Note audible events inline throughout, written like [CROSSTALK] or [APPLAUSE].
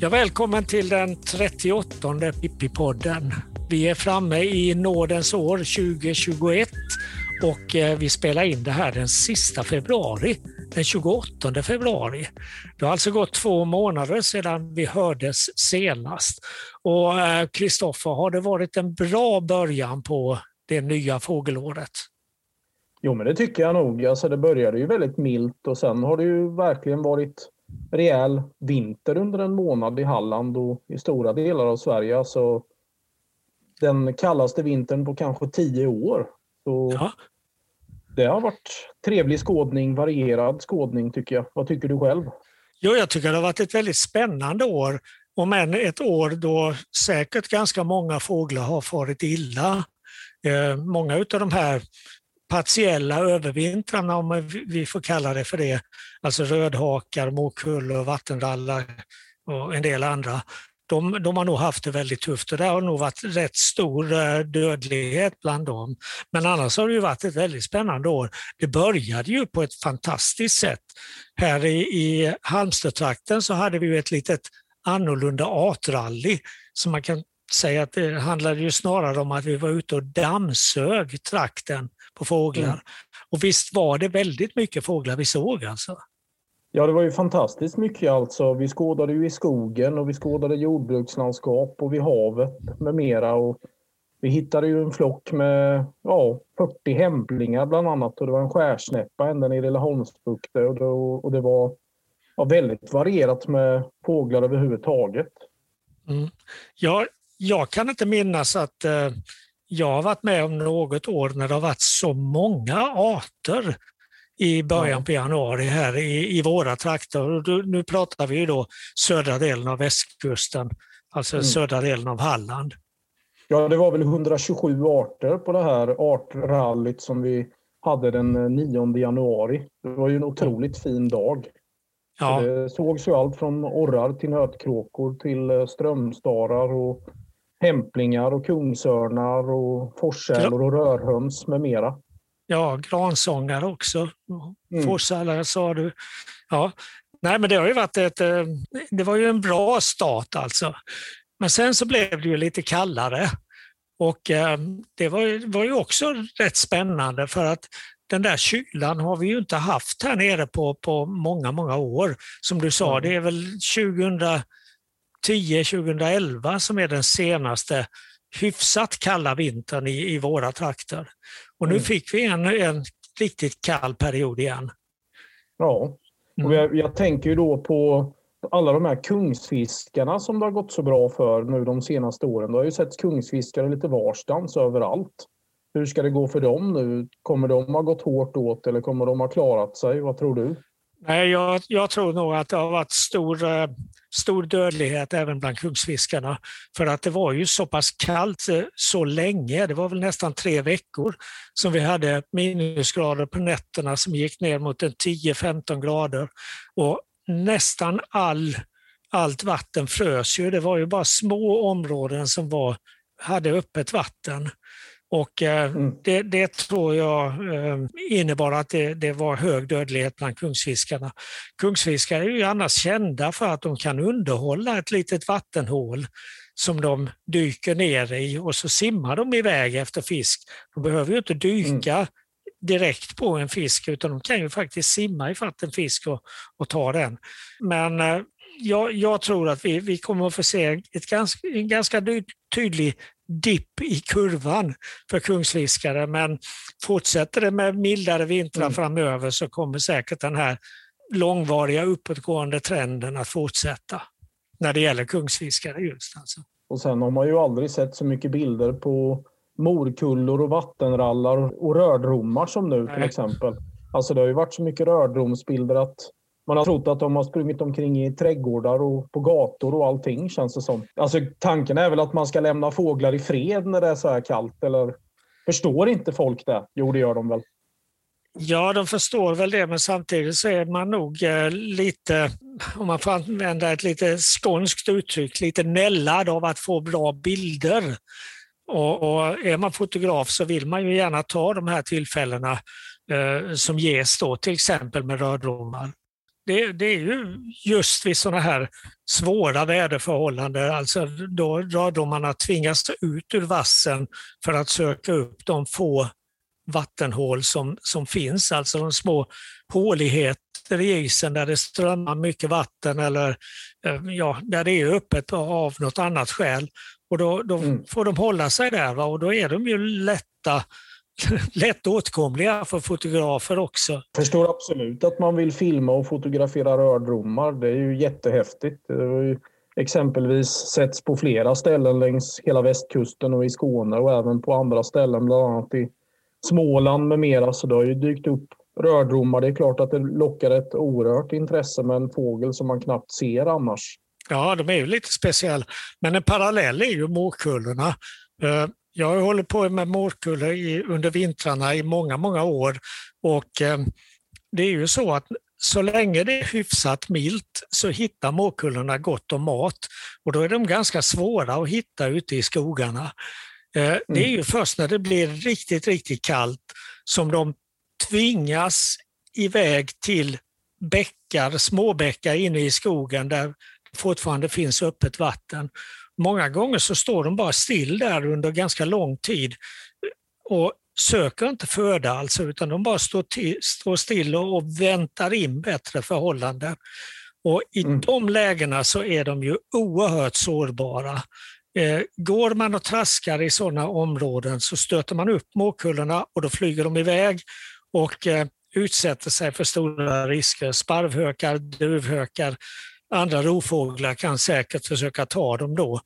Ja, välkommen till den 38 Pippi-podden. Vi är framme i nådens år 2021 och eh, vi spelar in det här den sista februari, den 28 februari. Det har alltså gått två månader sedan vi hördes senast. Och Kristoffer, har det varit en bra början på det nya fågelåret? Jo, men det tycker jag nog. Alltså, det började ju väldigt milt och sen har det ju verkligen varit rejäl vinter under en månad i Halland och i stora delar av Sverige. Alltså, den kallaste vintern på kanske tio år. Så ja. Det har varit trevlig skådning, varierad skådning tycker jag. Vad tycker du själv? Jo, jag tycker det har varit ett väldigt spännande år. Om än ett år då säkert ganska många fåglar har farit illa. Eh, många av de här partiella övervintrarna, om vi får kalla det för det, alltså rödhakar, morkullor, vattenrallar och en del andra, de, de, har nog haft det väldigt tufft och det har nog varit rätt stor eh, dödlighet bland dem. Men annars har det ju varit ett väldigt spännande år. Det började ju på ett fantastiskt sätt. Här i, i Halmstadtrakten så hade vi ett litet annorlunda artrally som man kan säga att det handlade ju snarare om att vi var ute och dammsög trakten på fåglar. Mm. Och visst var det väldigt mycket fåglar vi såg alltså? Ja, det var ju fantastiskt mycket alltså. Vi skådade ju i skogen och vi skådade jordbrukslandskap och vid havet med mera. Och vi hittade ju en flock med ja, 40 hämplingar bland annat och det var en skärsnäppa ända nere i Laholmsbukten och, det, och det var ja, väldigt varierat med fåglar överhuvudtaget. Mm. Ja, jag kan inte minnas att eh, jag har varit med om något år när det har varit så många arter i början på januari här i, i våra trakter. nu pratar vi ju då södra delen av västkusten, alltså mm. södra delen av Halland. Ja, det var väl 127 arter på det här artrallyt som vi hade den 9 januari. Det var ju en otroligt fin dag. Ja. Det sågs ju allt från orrar till nötkråkor till eh, strömstarar och hämplingar och kungsörnar och forsälor och rörhöns med mera. Ja, gransångare också. Mm. Forsälare sa du. Ja. Nej, men det har ju varit ett, eh, det var ju en bra start alltså. Men sen så blev det ju lite kallare och eh, det var, var ju också rätt spännande för att den där kylan har vi ju inte haft här nere på, på många, många år. Som du sa, mm. det är väl 2010-2011 som är den senaste hyfsat kalla vintern i, i våra trakter. Och nu mm. fick vi en, en riktigt kall period igen. Ja, och jag, jag tänker ju då på alla de här kungsfiskarna som det har gått så bra för nu de senaste åren. Det har ju sett kungsfiskare lite varstans överallt. Hur ska det gå för dem nu? Kommer de ha gått hårt åt eller kommer de ha klarat sig? Vad tror du? Nej, jag, jag tror nog att det har varit stor, eh, stor dödlighet även bland kungsfiskarna. För att det var ju så pass kallt eh, så länge, det var väl nästan tre veckor som vi hade minusgrader på nätterna som gick ner mot 10-15 grader. Och nästan all, allt vatten frös ju. Det var ju bara små områden som var, hade öppet vatten. Och eh, mm. det, det, tror jag eh, innebar att det, det, var hög dödlighet bland kungsfiskarna. Kungsfiskare är ju annars kända för att de kan underhålla ett litet vattenhål som de dyker ner i och så simmar de iväg efter fisk. De behöver ju inte dyka mm. direkt på en fisk utan de kan ju faktiskt simma ifatt en fisk och, och ta den. Men eh, jag, jag, tror att vi, vi kommer att få se ett ganska, en ganska tydlig dipp i kurvan för kungsfiskare. Men fortsätter det med mildare vintrar mm. framöver så kommer säkert den här långvariga uppåtgående trenden att fortsätta när det gäller kungsfiskare just. Alltså. Och sen har man ju aldrig sett så mycket bilder på morkullor och vattenrallar och rördromar som nu Nej. till exempel. Alltså det har ju varit så mycket rördromsbilder att man har trott att de har sprungit omkring i trädgårdar och på gator och allting känns det som. Alltså tanken är väl att man ska lämna fåglar i fred när det är så här kallt eller förstår inte folk det? Jo, det gör de väl. Ja, de förstår väl det, men samtidigt så är man nog eh, lite, om man får använda ett lite skånskt uttryck, lite nällad av att få bra bilder. Och, och, är man fotograf så vill man ju gärna ta de här tillfällena eh, som ges då, till exempel med rördromar. Det, det, är ju just vid sådana här svåra väderförhållanden, alltså då rördromarna tvingas ut ur vassen för att söka upp de få vattenhål som, som finns, alltså de små håligheter i isen där det strömmar mycket vatten eller eh, ja, där det är öppet av något annat skäl. Och då, då mm. får de hålla sig där va? och då är de ju lätta [LAUGHS] lätt åtkomliga för fotografer också. Jag förstår absolut att man vill filma och fotografera rördromar. Det är ju jättehäftigt. Det har ju exempelvis setts på flera ställen längs hela västkusten och i Skåne och även på andra ställen, bland annat i Småland med mera. Så det har ju dykt upp rördromar. Det är klart att det lockar ett oerhört intresse med en fågel som man knappt ser annars. Ja, de är ju lite speciella. Men en parallell är ju morkullorna. Jag har hållit på med morkullor under vintrarna i många, många år och eh, det är ju så att så länge det är hyfsat milt så hittar morkullorna gott om mat och då är de ganska svåra att hitta ute i skogarna. Eh, det är ju mm. först när det blir riktigt, riktigt kallt som de tvingas iväg till bäckar, småbäckar inne i skogen där det fortfarande finns öppet vatten. Många gånger så står de bara still där under ganska lång tid och söker inte föda alltså, utan de bara står, till, står still och, väntar in bättre förhållanden. Och I mm. de lägena så är de ju oerhört sårbara. Eh, går man och traskar i sådana områden så stöter man upp morkullorna och då flyger de iväg och eh, utsätter sig för stora risker. Sparvhökar, duvhökar, andra rovfåglar kan säkert försöka ta dem då.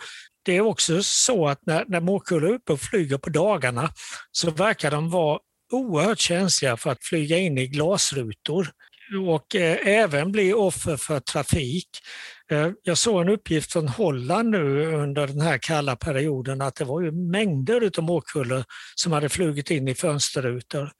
Det är också så att när, när morkullor är uppe och flyger på dagarna så verkar de vara oerhört känsliga för att flyga in i glasrutor och eh, även bli offer för trafik. Eh, jag såg en uppgift från Holland nu under den här kalla perioden att det var ju mängder av morkullor som hade flugit in i fönsterrutor.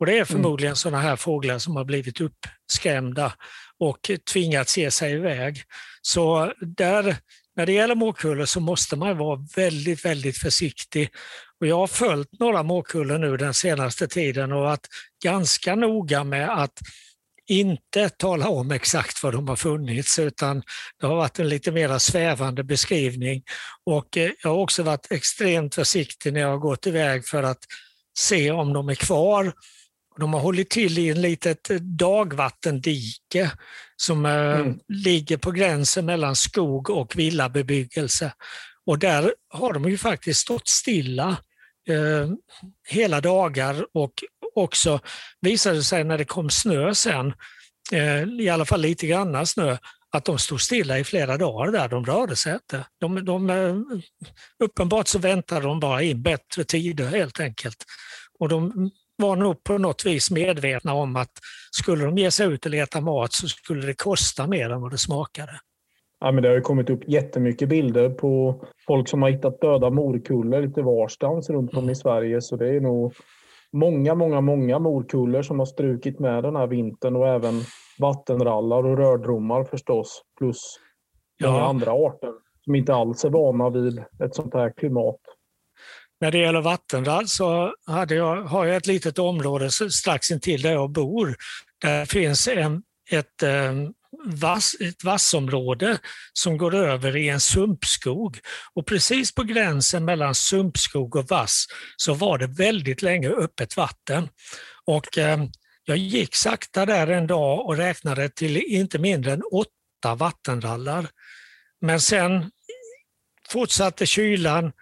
Och det är mm. förmodligen mm. sådana här fåglar som har blivit uppskrämda och tvingats ge sig iväg. Så där, när det gäller morkullor så måste man vara väldigt, väldigt försiktig. Och jag har följt några morkullor nu den senaste tiden och varit ganska noga med att inte tala om exakt var de har funnits utan det har varit en lite mer svävande beskrivning. Och eh, jag har också varit extremt försiktig när jag har gått iväg för att se om de är kvar de har hållit till i en litet dagvattendike som eh, mm. ligger på gränsen mellan skog och villabebyggelse. Och där har de ju faktiskt stått stilla eh, hela dagar och också visade sig när det kom snö sen, eh, i alla fall lite grann snö, att de stod stilla i flera dagar där, de rörde sig inte. De, de, eh, uppenbart så väntade de bara in bättre tider helt enkelt. Och de var nog på något vis medvetna om att skulle de ge sig ut och leta mat så skulle det kosta mer än vad det smakade. Ja, men det har kommit upp jättemycket bilder på folk som har hittat döda morkullor lite varstans runt om i mm. Sverige. Så det är nog många, många, många morkullor som har strukit med den här vintern och även vattenrallar och rördromar förstås. Plus många ja. andra arter som inte alls är vana vid ett sånt här klimat. När det gäller vattenrall så hade jag, har jag ett litet område strax intill där jag bor. Där finns en, ett, eh, vass, ett vassområde som går över i en sumpskog. Och precis på gränsen mellan sumpskog och vass så var det väldigt länge öppet vatten. Och eh, jag gick sakta där en dag och räknade till inte mindre än åtta vattenrallar. Men sen fortsatte kylan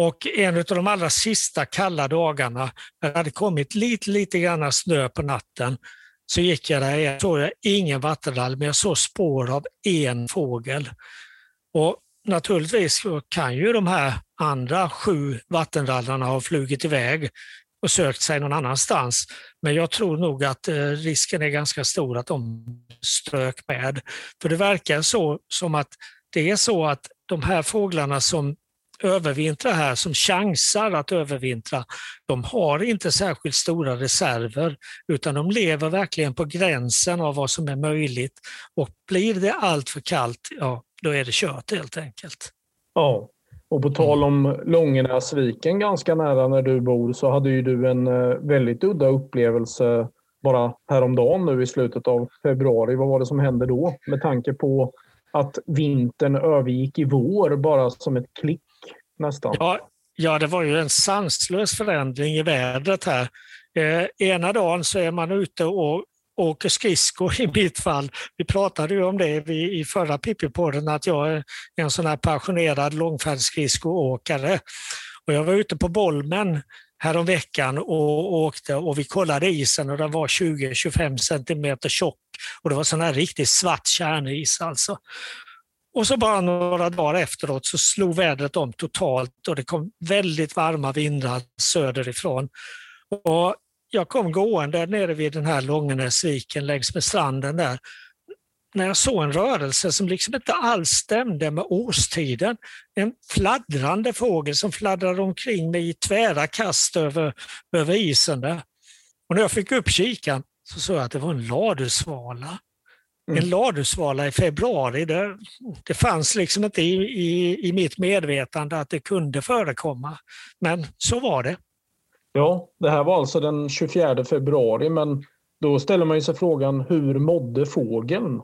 och en av de allra sista kalla dagarna, när det hade kommit lite, lite grann snö på natten, så gick jag där igen. såg jag ingen vattenrall, men jag såg spår av en fågel. Och naturligtvis kan ju de här andra sju vattenrallarna ha flugit iväg och sökt sig någon annanstans. Men jag tror nog att eh, risken är ganska stor att de strök med. För det verkar så som att det är så att de här fåglarna som övervintrar här, som chansar att övervintra, de har inte särskilt stora reserver utan de lever verkligen på gränsen av vad som är möjligt. Och blir det allt för kallt, ja då är det kört helt enkelt. Ja, Och på tal om Långenäsviken ganska nära när du bor så hade ju du en eh, väldigt udda upplevelse bara häromdagen nu i slutet av februari. Vad var det som hände då? Med tanke på att vintern övergick i vår bara som ett klick nästan. Ja, ja det var ju en sanslös förändring i vädret här. Eh, ena dagen så är man ute och åker skridskor [LAUGHS] i mitt fall. Vi pratade ju om det i förra Pippi-podden att jag är en sån här passionerad långfärdsskridskoåkare. Och jag var ute på Bolmen häromveckan och åkte och vi kollade isen och den var 20-25 centimeter tjock och det var sån här riktigt svart kärnis alltså. Och så bara några dagar efteråt så slog vädret om totalt och det kom väldigt varma vindar söderifrån. Och jag kom gående nere vid den här Långenäsviken längs med stranden där när jag såg en rörelse som liksom inte alls stämde med årstiden. En fladdrande fågel som fladdrade omkring mig i tvära kast över, över isen där. Och när jag fick upp kikan så såg jag att det var en ladusvala. Mm. En ladusvala i februari. Det, det fanns liksom inte i, i, i mitt medvetande att det kunde förekomma. Men så var det. Ja, det här var alltså den 24 februari, men då ställer man sig frågan hur mådde fågeln?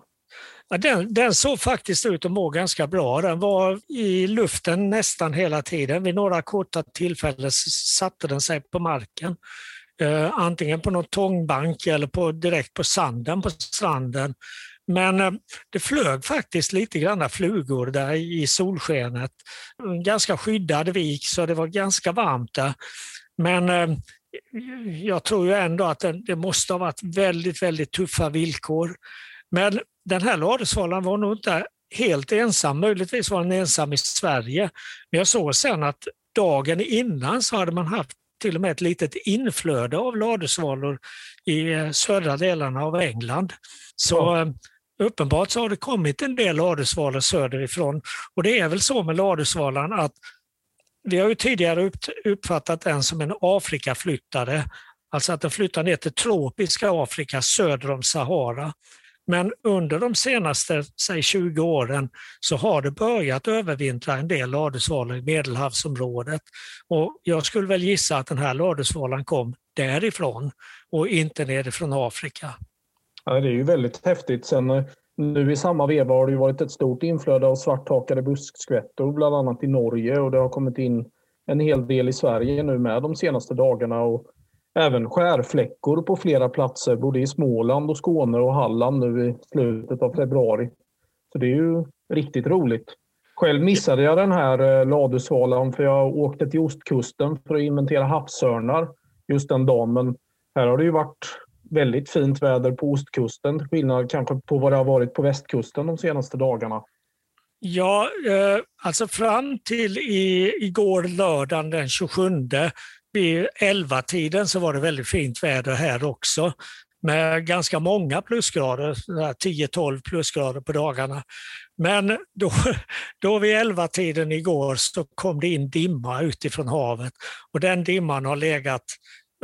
Ja, den, den såg faktiskt ut att må ganska bra. Den var i luften nästan hela tiden. Vid några korta tillfällen satte den sig på marken. Eh, antingen på någon tångbank eller på, direkt på sanden på stranden. Men eh, det flög faktiskt lite grann flugor där i solskenet. En ganska skyddad vik så det var ganska varmt där. Men eh, jag tror ju ändå att det måste ha varit väldigt, väldigt tuffa villkor. Men den här ladusvalan var nog inte helt ensam, möjligtvis var den ensam i Sverige. Men jag såg sen att dagen innan så hade man haft till och med ett litet inflöde av ladusvalor i eh, södra delarna av England. Så uppenbart så har det kommit en del ladusvalor söderifrån. Och det är väl så med ladusvalan att vi har ju tidigare uppfattat den som en Afrikaflyttare, alltså att den flyttar ner till tropiska Afrika söder om Sahara. Men under de senaste säg 20 åren så har det börjat övervintra en del ladusvalor i Medelhavsområdet. Och jag skulle väl gissa att den här ladusvalan kom därifrån och inte nerifrån Afrika. Ja, det är ju väldigt häftigt. Sen eh, nu i samma veva har det varit ett stort inflöde av svarthakade buskskvättor, bland annat i Norge och det har kommit in en hel del i Sverige nu med de senaste dagarna. Och även skärfläckor på flera platser, både i Småland och Skåne och Halland nu i slutet av februari. Så det är ju riktigt roligt. Själv missade jag den här eh, ladusvalan för jag åkte till ostkusten för att inventera havsörnar just den dagen. Men här har det ju varit väldigt fint väder på ostkusten till skillnad kanske på vad det har varit på västkusten de senaste dagarna. Ja, eh, alltså fram till i, igår lördagen den 27 vid 11-tiden så var det väldigt fint väder här också med ganska många plusgrader, 10-12 plusgrader på dagarna. Men då, [LAUGHS] då vid 11-tiden igår så kom det in dimma utifrån havet och den dimman har legat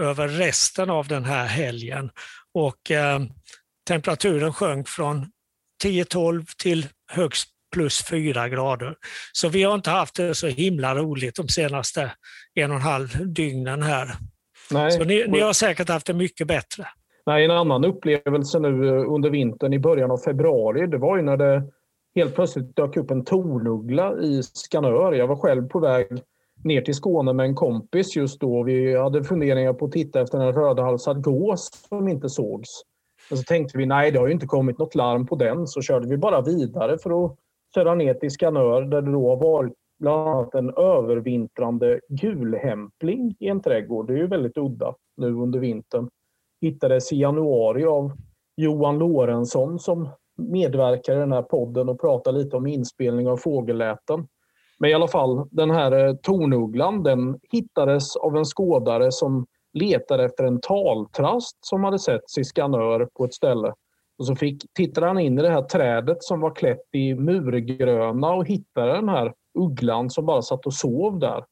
över resten av den här helgen. Och eh, temperaturen sjönk från 10-12 till högst plus 4 grader. Så vi har inte haft det så himla roligt de senaste en och en halv dygnen här. Nej. Så ni, ni har säkert haft det mycket bättre. Nej, en annan upplevelse nu eh, under vintern i början av februari, det var ju när det helt plötsligt dök upp en tornuggla i Skanör. Jag var själv på väg ner till Skåne med en kompis just då. Vi hade funderingar på att titta efter en rödhalsad gås som inte sågs. Men så tänkte vi, nej det har ju inte kommit något larm på den, så körde vi bara vidare för att köra ner till Skanör där det då har varit bland annat en övervintrande gulhämpling i en trädgård. Det är ju väldigt udda nu under vintern. Hittades i januari av Johan Lorentzon som medverkar i den här podden och pratar lite om inspelning av fågelläten. Men i alla fall, den här eh, tornugglan den hittades av en skådare som letade efter en taltrast som hade setts i Skanör på ett ställe. Och så fick, tittade han in i det här trädet som var klätt i murgröna och hittade den här ugglan som bara satt och sov där.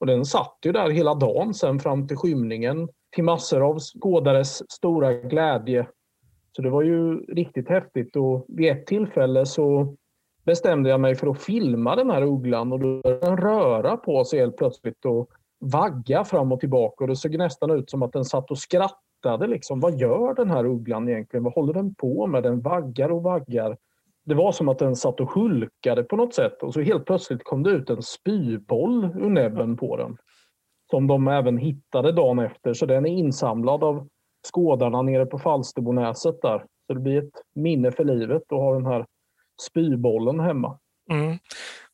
Och den satt ju där hela dagen sen fram till skymningen till massor av skådares stora glädje. Så det var ju riktigt häftigt och vid ett tillfälle så bestämde jag mig för att filma den här ugglan och då började den röra på sig helt plötsligt och vagga fram och tillbaka och det såg nästan ut som att den satt och skrattade. Liksom. Vad gör den här ugglan egentligen? Vad håller den på med? Den vaggar och vaggar. Det var som att den satt och hulkade på något sätt och så helt plötsligt kom det ut en spyboll ur näbben på den. Som de även hittade dagen efter, så den är insamlad av skådarna nere på Falsterbonäset där. Så det blir ett minne för livet att ha den här spybollen hemma. Mm.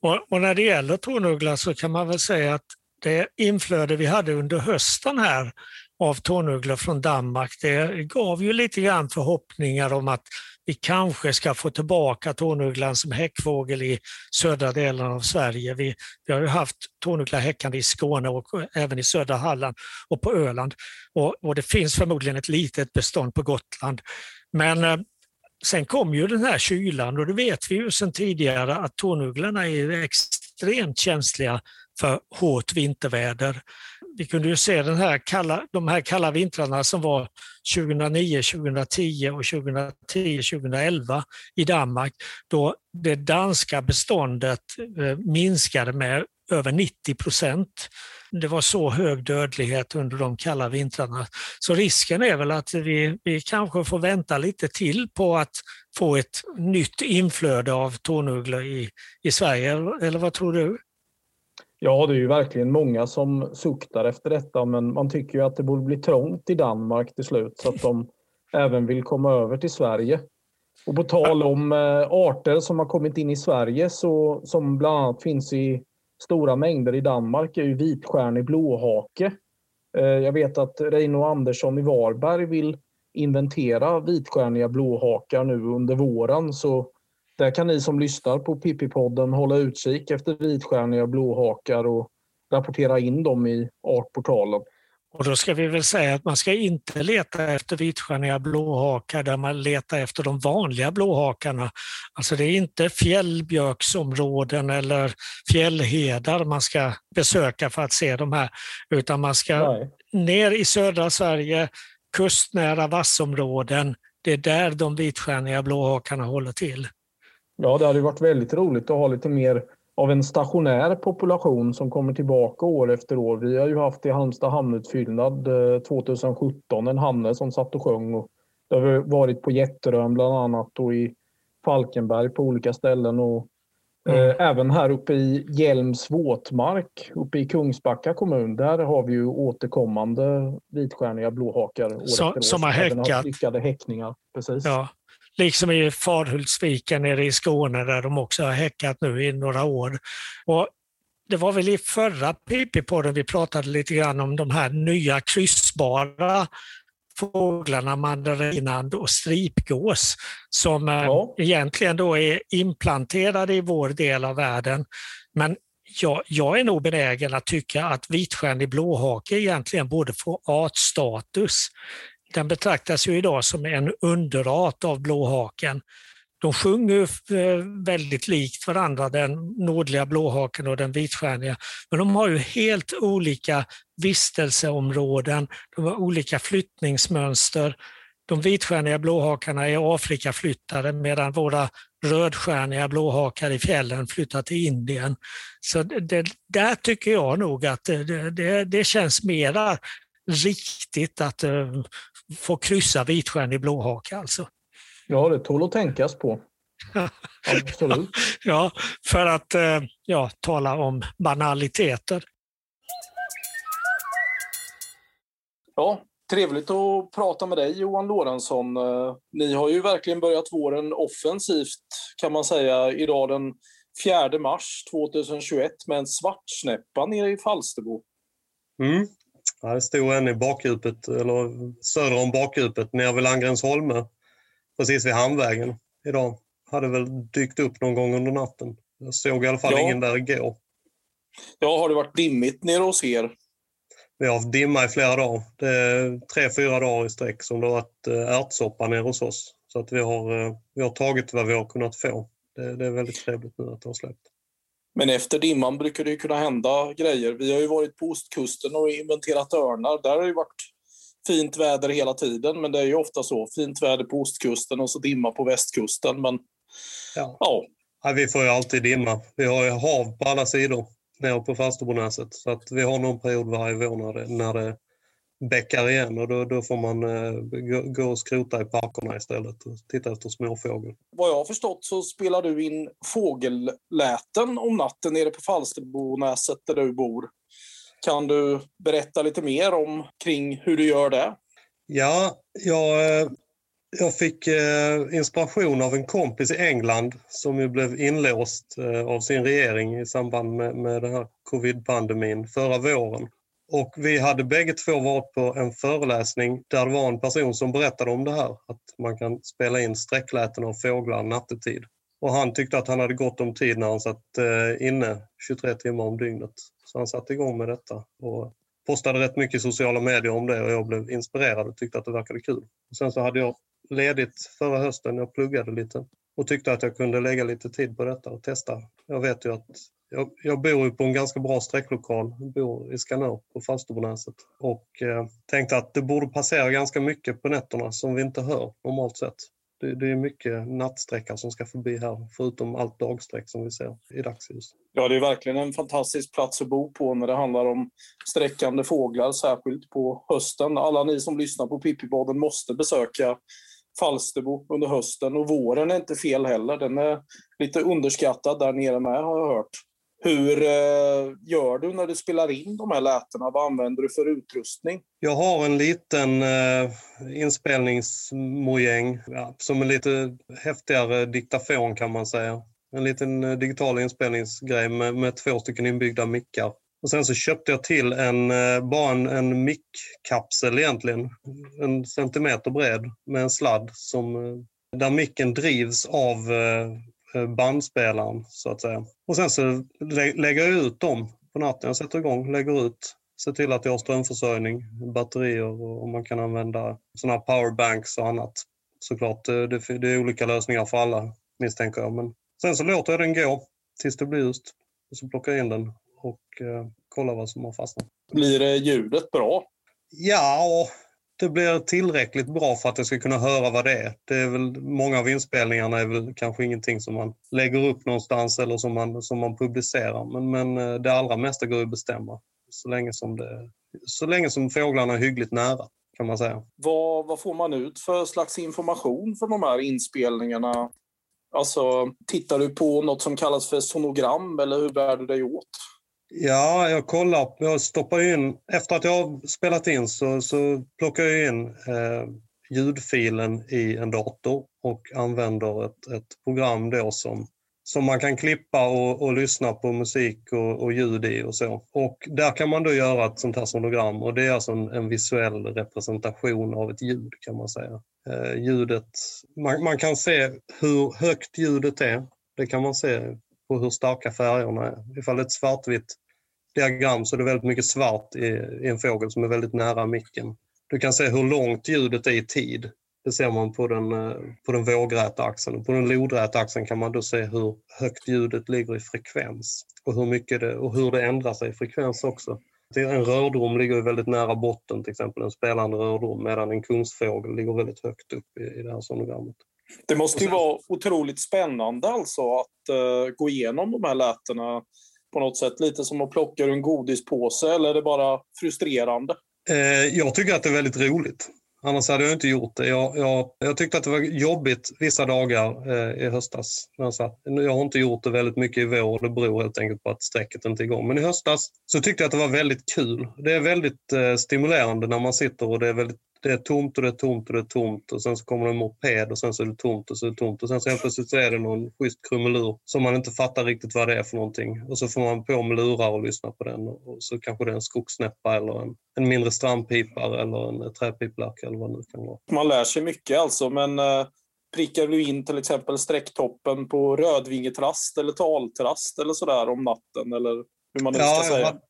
Och, och, när det gäller tornuggla så kan man väl säga att det inflöde vi hade under hösten här av tårnugglor från Danmark, det gav ju lite grann förhoppningar om att vi kanske ska få tillbaka tårnugglan som häckfågel i södra delen av Sverige. Vi, vi har ju haft tårnuggla häckande i Skåne och även i södra Halland och på Öland. Och, och det finns förmodligen ett litet bestånd på Gotland. Men eh, sen kom ju den här kylan och det vet vi ju sedan tidigare att tårnugglorna är extremt känsliga för hårt vinterväder. Vi kunde ju se den här kalla, de här kalla vintrarna som var 2009, 2010 och 2010, 2011 i Danmark, då det danska beståndet eh, minskade med över 90 procent. Det var så hög dödlighet under de kalla vintrarna. Så risken är väl att vi, vi kanske får vänta lite till på att få ett nytt inflöde av tornugglor i, i Sverige, eller vad tror du? Ja, det är ju verkligen många som suktar efter detta, men man tycker ju att det borde bli trångt i Danmark till slut så att de [LAUGHS] även vill komma över till Sverige. Och på tal om eh, arter som har kommit in i Sverige, så, som bland annat finns i stora mängder i Danmark, är ju vitstjärnig blåhake. Eh, jag vet att Reino Andersson i Varberg vill inventera vitstjärniga blåhakar nu under våren, så där kan ni som lyssnar på Pippi-podden hålla utkik efter vitstjärniga blåhakar och rapportera in dem i Artportalen. Och då ska vi väl säga att man ska inte leta efter vitstjärniga blåhakar där man letar efter de vanliga blåhakarna. Alltså det är inte fjällbjörksområden eller fjällhedar man ska besöka för att se de här, utan man ska Nej. ner i södra Sverige, kustnära vassområden. Det är där de vitstjärniga blåhakarna håller till. Ja, det hade varit väldigt roligt att ha lite mer av en stationär population som kommer tillbaka år efter år. Vi har ju haft i Halmstad hamnutfyllnad 2017 eh, en hanne som satt och sjöng. Och det har varit på Jätterön bland annat och i Falkenberg på olika ställen. Och eh, mm. Även här uppe i Hjälms våtmark uppe i Kungsbacka kommun. Där har vi ju återkommande vitstjärniga blåhakar år efter år. Som har häckat. Lyckade häckningar. Precis. Ja. Liksom i Farhultsviken nere i Skåne där de också har häckat nu i några år. Och det var väl i förra PP-podden vi pratade lite grann om de här nya kryssbara fåglarna mandarinand och stripgås som eh, ja. egentligen då är implanterade i vår del av världen. Men jag, jag är nog benägen att tycka att vitstjärnig blåhake egentligen borde få artstatus. Den betraktas ju idag som en underart av blåhaken. De sjunger eh, väldigt likt varandra, den nordliga blåhaken och den vitstjärniga. Men de har ju helt olika vistelseområden, de har olika flyttningsmönster. De vitstjärniga blåhakarna är Afrikaflyttade medan våra rödstjärniga blåhakar i fjällen flyttar till Indien. Så det, där tycker jag nog att det, det, det känns mera riktigt att eh, få kryssa vitstjärnig blåhaka alltså. Ja, det tål att tänkas på. [LAUGHS] Absolut. ja, för att uh, ja, tala om banaliteter. Ja, trevligt att prata med dig Johan Lorentzon. Eh, ni har ju verkligen börjat våren offensivt kan man säga idag den 4 mars 2021 med en svartsnäppa nere i Falsterbo. Mm, Ja, det stod en i bakdjupet, eller söder om bakdjupet, nere vid Landgrensholme. Precis vid Hamnvägen idag. Hade väl dykt upp någon gång under natten. Jag såg i alla fall ja. ingen där igår. Ja, har det varit dimmigt nere hos er? Vi har haft dimma i flera dagar. Det är tre, fyra dagar i sträck som det har varit eh, ärtsoppa nere hos oss. Så att vi har, eh, vi har tagit vad vi har kunnat få. Det, det är väldigt trevligt nu att det har släppt. Men efter dimman brukar det kunna hända grejer. Vi har ju varit på ostkusten och inventerat örnar. Där har det varit fint väder hela tiden, men det är ju ofta så. Fint väder på ostkusten och så dimma på västkusten. Men ja. ja. Ja, vi får ju alltid dimma. Vi har ju hav på alla sidor nere på Falsterbonäset. Så att vi har någon period varje vår när det, när det bäckar igen och då, då får man eh, gå, gå och skrota i parkerna istället och titta efter småfågel. Vad jag har förstått så spelar du in fågelläten om natten nere på Falsterbonäset där du bor. Kan du berätta lite mer om kring hur du gör det? Ja, jag, eh, jag fick eh, inspiration av en kompis i England som ju blev inlåst av sin regering i samband med, med den här covid-pandemin förra våren. Och vi hade bägge två varit på en föreläsning där det var en person som berättade om det här, att man kan spela in sträckläten av fåglar nattetid. Och han tyckte att han hade gott om tid när han satt eh, inne 23 timmar om dygnet. Så han satte igång med detta och postade rätt mycket i sociala medier om det och jag blev inspirerad och tyckte att det verkade kul. Och sen så hade jag ledigt förra hösten, jag pluggade lite och tyckte att jag kunde lägga lite tid på detta och testa. Jag vet ju att jag, jag bor på en ganska bra sträcklokal, jag bor i Skanör på Falsterbonäset och eh, tänkte att det borde passera ganska mycket på nätterna som vi inte hör normalt sett. Det, det är mycket nattsträckar som ska förbi här, förutom allt dagsträck som vi ser i dagsljus. Ja, det är verkligen en fantastisk plats att bo på när det handlar om sträckande fåglar, särskilt på hösten. Alla ni som lyssnar på Pippibaden måste besöka Falsterbo under hösten och våren är inte fel heller. Den är lite underskattad där nere med har jag hört. Hur eh, gör du när du spelar in de här lätena? Vad använder du för utrustning? Jag har en liten eh, inspelningsmojäng ja, som en lite häftigare diktafon kan man säga. En liten eh, digital inspelningsgrej med, med två stycken inbyggda mickar. Och sen så köpte jag till en, eh, bara en, en mickkapsel egentligen, en centimeter bred med en sladd som, eh, där micken drivs av eh, bandspelaren så att säga. Och sen så lägger jag ut dem på natten. Jag sätter igång, lägger ut, ser till att jag har strömförsörjning, batterier och man kan använda sådana här powerbanks och annat. Såklart, det, det är olika lösningar för alla misstänker jag. Men sen så låter jag den gå tills det blir ljust och så plockar jag in den och eh, kollar vad som har fastnat. Blir det ljudet bra? Ja, det blir tillräckligt bra för att jag ska kunna höra vad det är. Det är väl, många av inspelningarna är väl kanske ingenting som man lägger upp någonstans eller som man, som man publicerar. Men, men eh, det allra mesta går att bestämma så länge som, det, så länge som fåglarna är hyggligt nära kan man säga. Vad, vad får man ut för slags information från de här inspelningarna? Alltså, tittar du på något som kallas för sonogram eller hur bär du dig åt? Ja, jag kollar. Jag stoppar in, efter att jag har spelat in så, så plockar jag in eh, ljudfilen i en dator och använder ett, ett program då som, som man kan klippa och, och lyssna på musik och, och, ljud i och så. Och där kan man då göra ett sånt här sonogram och det är alltså en, en visuell representation av ett ljud kan man säga. Eh, ljudet, man, man kan se hur högt ljudet är. Det kan man se på hur starka färgerna är. Ifall det är ett svartvitt diagram så är det väldigt mycket svart i, i en fågel som är väldigt nära micken. Du kan se hur långt ljudet är i tid. Det ser man på den, eh, på den vågräta axeln. På den lodräta axeln kan man då se hur högt ljudet ligger i frekvens och hur, mycket det, och hur det ändrar sig i frekvens också. En rördrom ligger väldigt nära botten, till exempel en spelande rördrom, medan en kungsfågel ligger väldigt högt upp i, i det här sonogrammet. Det måste ju vara otroligt spännande alltså att uh, gå igenom de här lätena på något sätt. Lite som att plocka ur en godispåse eller är det bara frustrerande? Uh, jag tycker att det är väldigt roligt. Annars hade jag inte gjort det. Jag, jag, jag tyckte att det var jobbigt vissa dagar eh, i höstas. Jag har inte gjort det väldigt mycket i vår. Det beror helt enkelt på att strecket inte är igång. Men i höstas så tyckte jag att det var väldigt kul. Det är väldigt eh, stimulerande när man sitter och det är väldigt det är tomt och det är tomt och det är tomt och sen så kommer det en moped och sen så är det tomt och så är det tomt och sen så helt plötsligt så är det någon schysst krumelur som man inte fattar riktigt vad det är för någonting och så får man på med lurar och lyssna på den och så kanske det är en skogssnäppa eller en, en mindre strandpipare eller en träpiplärk eller vad det nu kan vara. Man lär sig mycket alltså men eh, prickar du in till exempel sträcktoppen på rödvingetrast eller taltrast eller sådär om natten eller hur man nu ska ja, säga? Jag,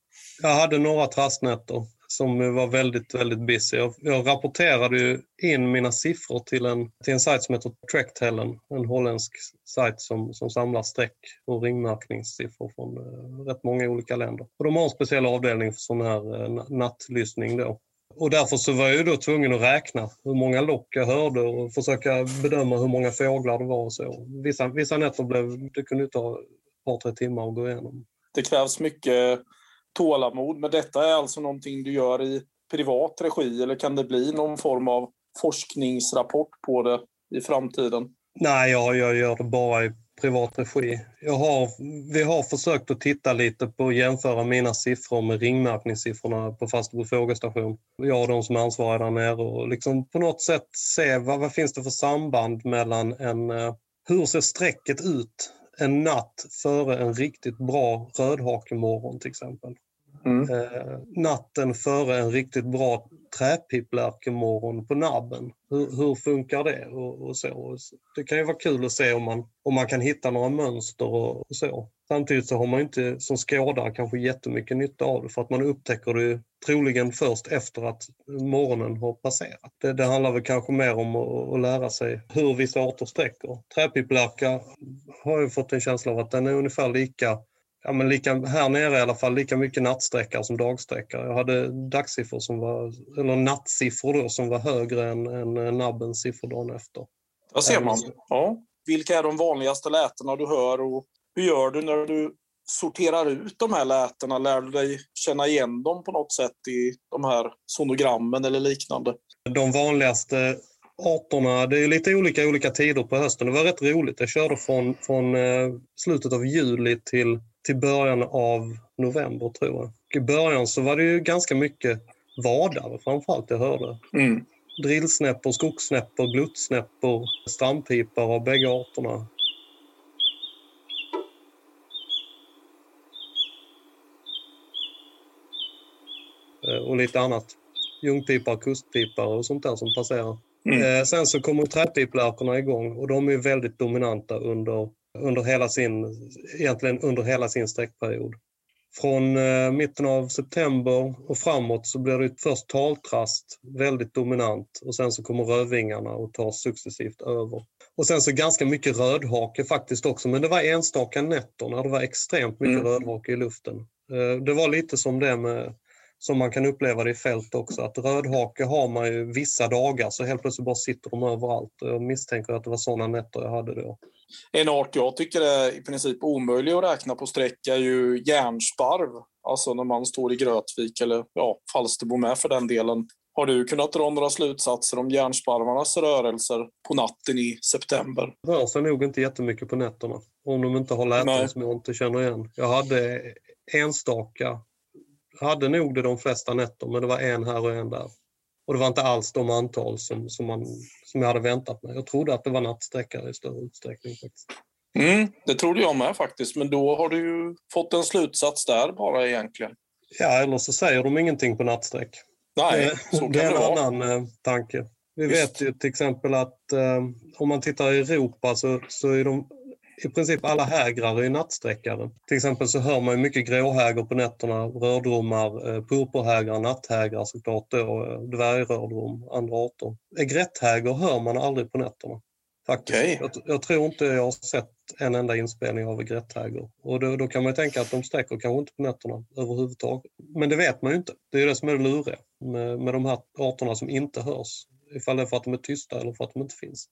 jag hade några trastnätter som var väldigt, väldigt busy. Jag, jag rapporterade ju in mina siffror till en, till en sajt som heter Tracktellen, en holländsk sajt som, som samlar streck och ringmärkningssiffror från eh, rätt många olika länder. Och de har en speciell avdelning för sån här eh, nattlyssning då. Och därför så var jag ju då tvungen att räkna hur många lock jag hörde och försöka bedöma hur många fåglar det var och så. Vissa, vissa nätter blev, det kunde ta ett par, tre timmar att gå igenom. Det krävs mycket tålamod, men detta är alltså någonting du gör i privat regi eller kan det bli någon form av forskningsrapport på det i framtiden? Nej, jag, jag gör det bara i privat regi. Jag har, vi har försökt att titta lite på att jämföra mina siffror med ringmärkningssiffrorna på Falsterbo fågelstation. Jag och de som är ansvariga där nere och liksom på något sätt se vad, vad finns det för samband mellan en... Eh, hur ser strecket ut en natt före en riktigt bra rödhakemorgon till exempel? Mm. Eh, natten före en riktigt bra träpipplärkemorgon på nabben. Hur, hur funkar det? Och, och, så. Det kan ju vara kul att se om man, om man kan hitta några mönster och, och så. Samtidigt så har man inte som skådare kanske jättemycket nytta av det för att man upptäcker det troligen först efter att morgonen har passerat. Det, det handlar väl kanske mer om att, att lära sig hur vissa arter sträcker. Träpipplärka har jag fått en känsla av att den är ungefär lika ja, men lika, här nere i alla fall lika mycket nattsträckare som dagsträckare. Jag hade dagssiffror som var, eller nattsiffror då, som var högre än, än nabbens siffror dagen efter. Där ser man. Ja. Vilka är de vanligaste lätena du hör och hur gör du när du sorterar ut de här lätena? Lär du dig känna igen dem på något sätt i de här sonogrammen eller liknande? De vanligaste arterna, det är lite olika olika tider på hösten. Det var rätt roligt. Jag körde från, från eh, slutet av juli till till början av november tror jag. I början så var det ju ganska mycket vadare framförallt jag hörde. Mm. Drillsnäppor, skogssnäppor, gluttsnäppor, strandpipar av bägge arterna. Eh, och lite annat. Ljungpipar, kustpipar och sånt där som passerar. Mm. Eh, sen så kommer träpiplärkorna igång och de är väldigt dominanta under under hela sin, egentligen under hela sin sträckperiod. Från eh, mitten av september och framåt så blir det först taltrast väldigt dominant och sen så kommer rödvingarna och tar successivt över. Och sen så ganska mycket rödhake faktiskt också, men det var enstaka nätter när det var extremt mycket mm. rödhake i luften. Eh, det var lite som det med som man kan uppleva det i fält också. Att rödhake har man ju vissa dagar så helt plötsligt bara sitter de överallt. Jag misstänker att det var sådana nätter jag hade då. En art jag tycker är i princip omöjlig att räkna på sträck är ju järnsparv. Alltså när man står i Grötvik eller ja, Falsterbo med för den delen. Har du kunnat dra några slutsatser om järnsparvarnas rörelser på natten i september? Rör sig nog inte jättemycket på nätterna. Om de inte har läten som jag inte känner igen. Jag hade enstaka hade nog det de flesta nätter, men det var en här och en där. Och det var inte alls de antal som, som, man, som jag hade väntat mig. Jag trodde att det var nattsträckare i större utsträckning. Faktiskt. Mm, det trodde jag med faktiskt, men då har du ju fått en slutsats där bara egentligen. Ja, eller så säger de ingenting på nattsträck. Nej, så kan det är en vara. annan eh, tanke. Vi Just. vet ju till exempel att eh, om man tittar i Europa så, så är de i princip alla hägrar är nattsträckare. Till exempel så hör man mycket gråhäger på nätterna, rördromar, eh, purpurhägrar, natthägrar såklart då, eh, dvärgrördrom, andra arter. Grätthäger hör man aldrig på nätterna. Faktiskt. Okay. Jag, jag, tror inte jag har sett en enda inspelning av grätthäger. Och då, då, kan man tänka att de sträcker kanske inte på nätterna överhuvudtaget. Men det vet man ju inte. Det är det som är det luriga med, med de här arterna som inte hörs. Ifall det är för att de är tysta eller för att de inte finns.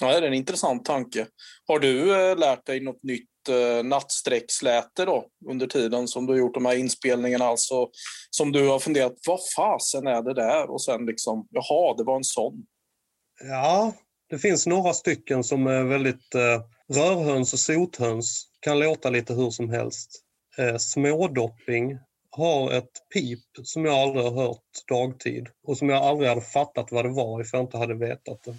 Ja, det är en intressant tanke. Har du eh, lärt dig något nytt nattstrecksläte nattsträcksläte då under tiden som du gjort de här inspelningarna? Alltså, som du har funderat, vad fasen är det där? Och sen liksom, jaha, det var en sån. Ja, det finns några stycken som är väldigt eh, rörhöns och sothöns kan låta lite hur som helst. Eh, smådopping har ett pip som jag aldrig har hört dagtid och som jag aldrig hade fattat vad det var ifall jag inte hade vetat det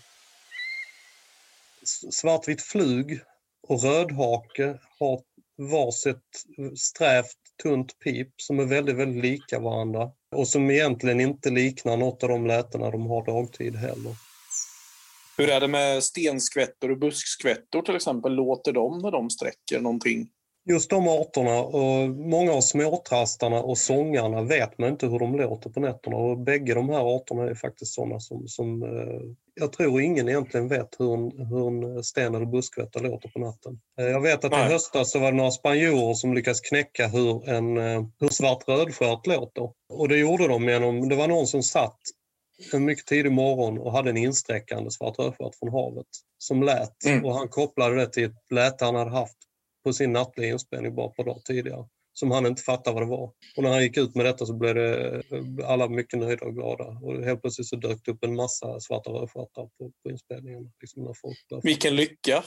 svartvitt flug och rödhake har varsitt strävt tunt pip som är väldigt, väldigt lika varandra och som egentligen inte liknar något av de lätena de har dagtid heller. Hur är det med stenskvättor och buskskvättor till exempel? Låter de när de sträcker någonting? Just de arterna och många av småtrastarna och sångarna vet man inte hur de låter på nätterna och bägge de här arterna är faktiskt sådana som, som eh, jag tror ingen egentligen vet hur en, hur en sten eller buskvätta låter på natten. Eh, jag vet att Nej. i höstas så var det några spanjorer som lyckades knäcka hur en eh, hur svart rödstjärt låter. Och det gjorde de genom, det var någon som satt en mycket tidig morgon och hade en insträckande svart rödstjärt från havet som lät mm. och han kopplade det till ett läte han hade haft på sin nattliga inspelning bara ett par dagar tidigare som han inte fattade vad det var. Och när han gick ut med detta så blev det alla mycket nöjda och glada. Och helt plötsligt så dök det upp en massa svarta rödstjärtar på, på inspelningen. Liksom när folk Vilken lycka!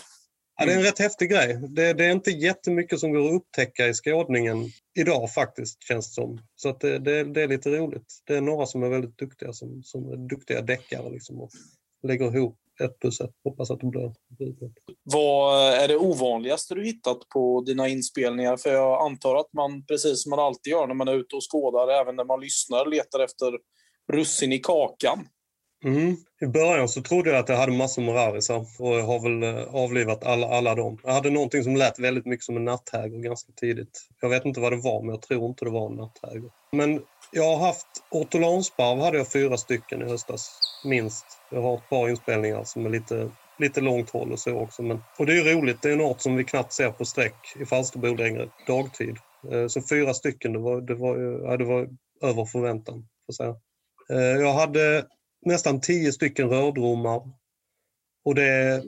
Ja, det är en rätt häftig grej. Det, det, är inte jättemycket som går att upptäcka i skådningen idag faktiskt, känns det som. Så att det, det, det är lite roligt. Det är några som är väldigt duktiga, som, som är duktiga deckare liksom, och lägger ihop ett plus ett. Hoppas att de blir Vad är det ovanligaste du hittat på dina inspelningar? För jag antar att man, precis som man alltid gör när man är ute och skådar, även när man lyssnar, letar efter russin i kakan. Mm. I början så trodde jag att jag hade massor med rarisar och jag har väl eh, avlivat alla, alla dem. Jag hade någonting som lät väldigt mycket som en natthäger ganska tidigt. Jag vet inte vad det var, men jag tror inte det var en natthäger. Men jag har haft ortolansparv hade jag fyra stycken i höstas, minst. Jag har ett par inspelningar som är lite, lite långt håll och så också. Men, och det är ju roligt, det är en art som vi knappt ser på sträck i Falsterbo längre, dagtid. Eh, så fyra stycken, det var, det var, ja, det var över förväntan. Får säga. Eh, jag hade nästan tio stycken rördromar. Och det,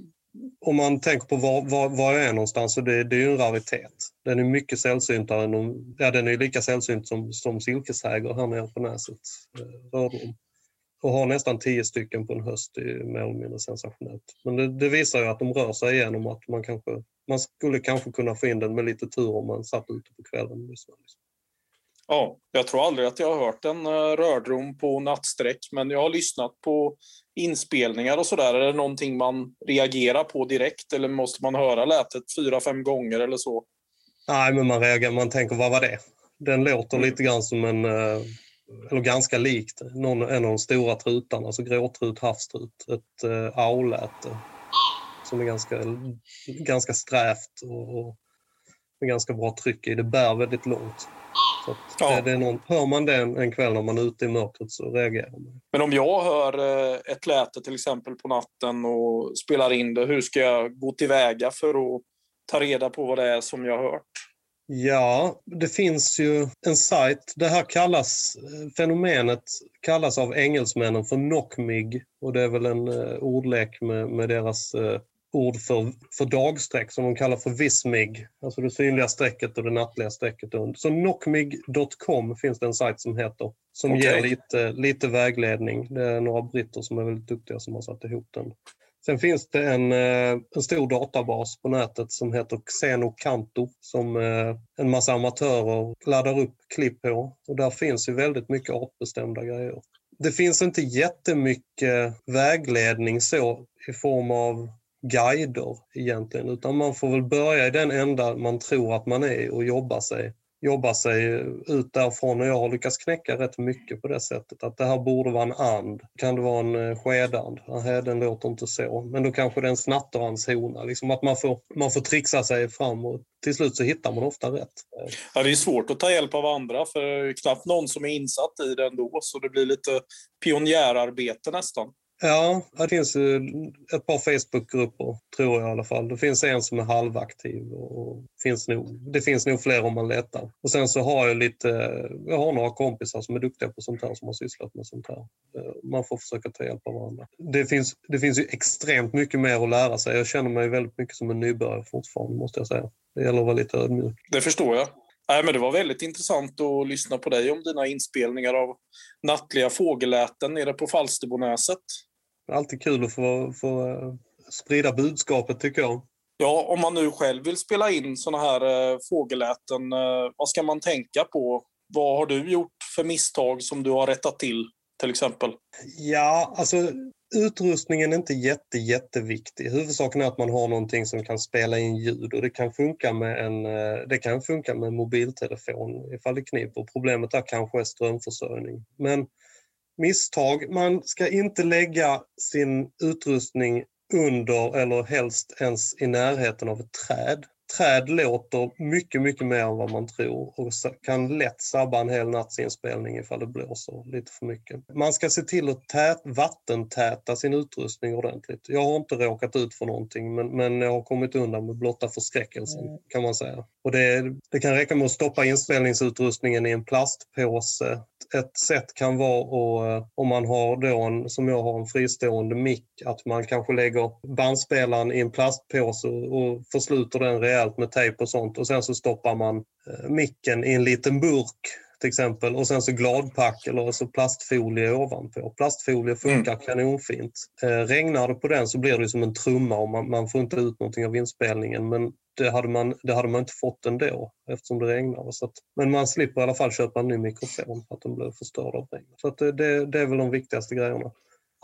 om man tänker på var, var, var jag är någonstans, så det, det är ju en raritet. Den är mycket sällsyntare än de, ja, den är lika sällsynt som, som silkeshäger här nere på näset, eh, rördrom. Och har nästan tio stycken på en höst är mer eller mindre sensationellt. Men det, det, visar ju att de rör sig igenom att man kanske man skulle kanske kunna få in den med lite tur om man satt ute på kvällen. Liksom. Ja, jag tror aldrig att jag har hört en eh, rördrom på nattsträck, men jag har lyssnat på inspelningar och sådär. Är det någonting man reagerar på direkt eller måste man höra lätet fyra, fem gånger eller så? Nej, men man reagerar, man tänker vad var det? Den låter mm. lite grann som en, eh, eller ganska likt, någon, en av de stora trutarna, alltså gråtrut, havstrut, ett uh, auläte som är ganska, ganska strävt och, och med ganska bra tryck i. Det bär väldigt långt. Så ja. det är någon, hör man det en, kväll när man är ute i mörkret så reagerar man. Men om jag hör eh, ett läte till exempel på natten och spelar in det, hur ska jag gå tillväga för att ta reda på vad det är som jag har hört? Ja, det finns ju en sajt. Det här kallas, fenomenet kallas av engelsmännen för knockmig och det är väl en uh, ordlek med, med deras uh, ord för, för dagsträck som de kallar för vismig, alltså det synliga strecket och det nattliga strecket Så knockmig.com finns det en sajt som heter, som okay. ger lite, lite vägledning. Det är några britter som är väldigt duktiga som har satt ihop den. Sen finns det en, eh, en stor databas på nätet som heter Xenocanto som eh, en massa amatörer laddar upp klipp på. Och där finns ju väldigt mycket artbestämda grejer. Det finns inte jättemycket vägledning så i form av guider egentligen, utan man får väl börja i den ända man tror att man är och jobba sig, jobba sig ut därifrån. Och jag har lyckats knäcka rätt mycket på det sättet. Att det här borde vara en and. Kan det vara en eh, skedand? Nej, den låter inte så. Men då kanske det är en snatterandshona. Liksom att man får, man får trixa sig fram och till slut så hittar man ofta rätt. Ja, det är svårt att ta hjälp av andra för det är knappt någon som är insatt i det ändå. Så det blir lite pionjärarbete nästan. Ja, det finns ett par Facebookgrupper, tror jag i alla fall. Det finns en som är halvaktiv och finns nog, det finns nog fler om man letar. Och sen så har jag lite, jag har några kompisar som är duktiga på sånt här som har sysslat med sånt här. Eh, man får försöka ta hjälp av varandra. Det finns, det finns ju extremt mycket mer att lära sig. Jag känner mig väldigt mycket som en nybörjare fortfarande, måste jag säga. Det gäller att vara lite ödmjuk. Det förstår jag. Nej, men det var väldigt intressant att lyssna på dig om dina inspelningar av nattliga fågelläten nere på Falsterbonäset. Alltid kul att få, få eh, sprida budskapet tycker jag. Ja, om man nu själv vill spela in sådana här eh, fågelläten, eh, vad ska man tänka på? Vad har du gjort för misstag som du har rättat till, till exempel? Ja, alltså utrustningen är inte jätte, jätteviktig. Huvudsaken är att man har någonting som kan spela in ljud och det kan funka med en, det kan funka med en mobiltelefon ifall det kniper. Problemet där kanske är strömförsörjning. Men misstag. Man ska inte lägga sin utrustning under eller helst ens i närheten av ett träd träd låter mycket, mycket mer än vad man tror och kan lätt sabba en hel nattsinspelning ifall det blåser lite för mycket. Man ska se till att tät, vattentäta sin utrustning ordentligt. Jag har inte råkat ut för någonting men, men jag har kommit undan med blotta förskräckelsen mm. kan man säga. Och det, det kan räcka med att stoppa inspelningsutrustningen i en plastpåse ett sätt kan vara att, eh, om man har då en, som jag har, en fristående mick, att man kanske lägger bandspelaren i en plastpåse och försluter den rejält med tejp och sånt och sen så stoppar man eh, micken i en liten burk till exempel och sen så gladpack eller så plastfolie ovanpå. Plastfolie funkar mm. kanonfint. Eh, regnar det på den så blir det som en trumma och man, man får inte ut någonting av inspelningen men det hade man, det hade man inte fått ändå eftersom det regnade. Så att, men man slipper i alla fall köpa en ny mikrofon för att den blev förstörd av regn. Så att det, det, det är väl de viktigaste grejerna.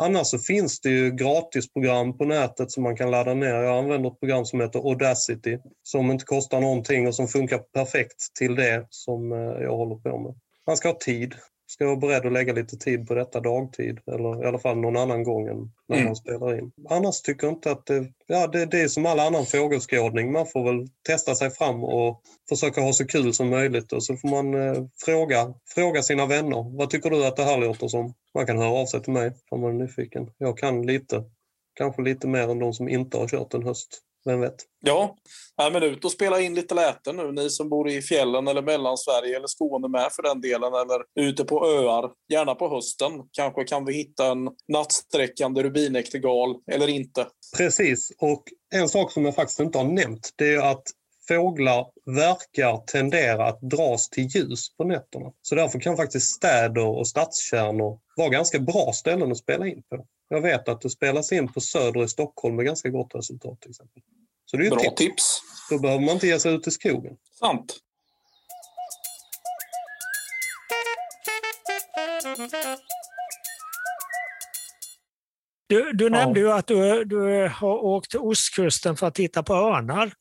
Annars så finns det ju gratisprogram på nätet som man kan ladda ner. Jag använder ett program som heter Audacity som inte kostar någonting och som funkar perfekt till det som eh, jag håller på med. Man ska ha tid ska vara beredd att lägga lite tid på detta dagtid eller i alla fall någon annan gång än när mm. man spelar in. Annars tycker jag inte att det, ja, det, det är som all annan fågelskådning. Man får väl testa sig fram och försöka ha så kul som möjligt och så får man eh, fråga, fråga sina vänner. Vad tycker du att det här låter som? Man kan höra av sig till mig om man är nyfiken. Jag kan lite, kanske lite mer än de som inte har kört en höst. Vem vet? Ja, Nej, men ut och spela in lite läten nu, ni som bor i fjällen eller Mellansverige eller Skåne med för den delen, eller ute på öar. Gärna på hösten. Kanske kan vi hitta en nattsträckande rubinektergal eller inte. Precis, och en sak som jag faktiskt inte har nämnt, det är att fåglar verkar tendera att dras till ljus på nätterna. Så därför kan faktiskt städer och stadskärnor vara ganska bra ställen att spela in på. Jag vet att det spelas in på Söder i Stockholm med ganska gott resultat till exempel. Så det är Bra tips. tips. Då behöver man inte ge sig ut i skogen. Sant. Du, du nämnde ju att du, du har åkt till ostkusten för att titta på örnar.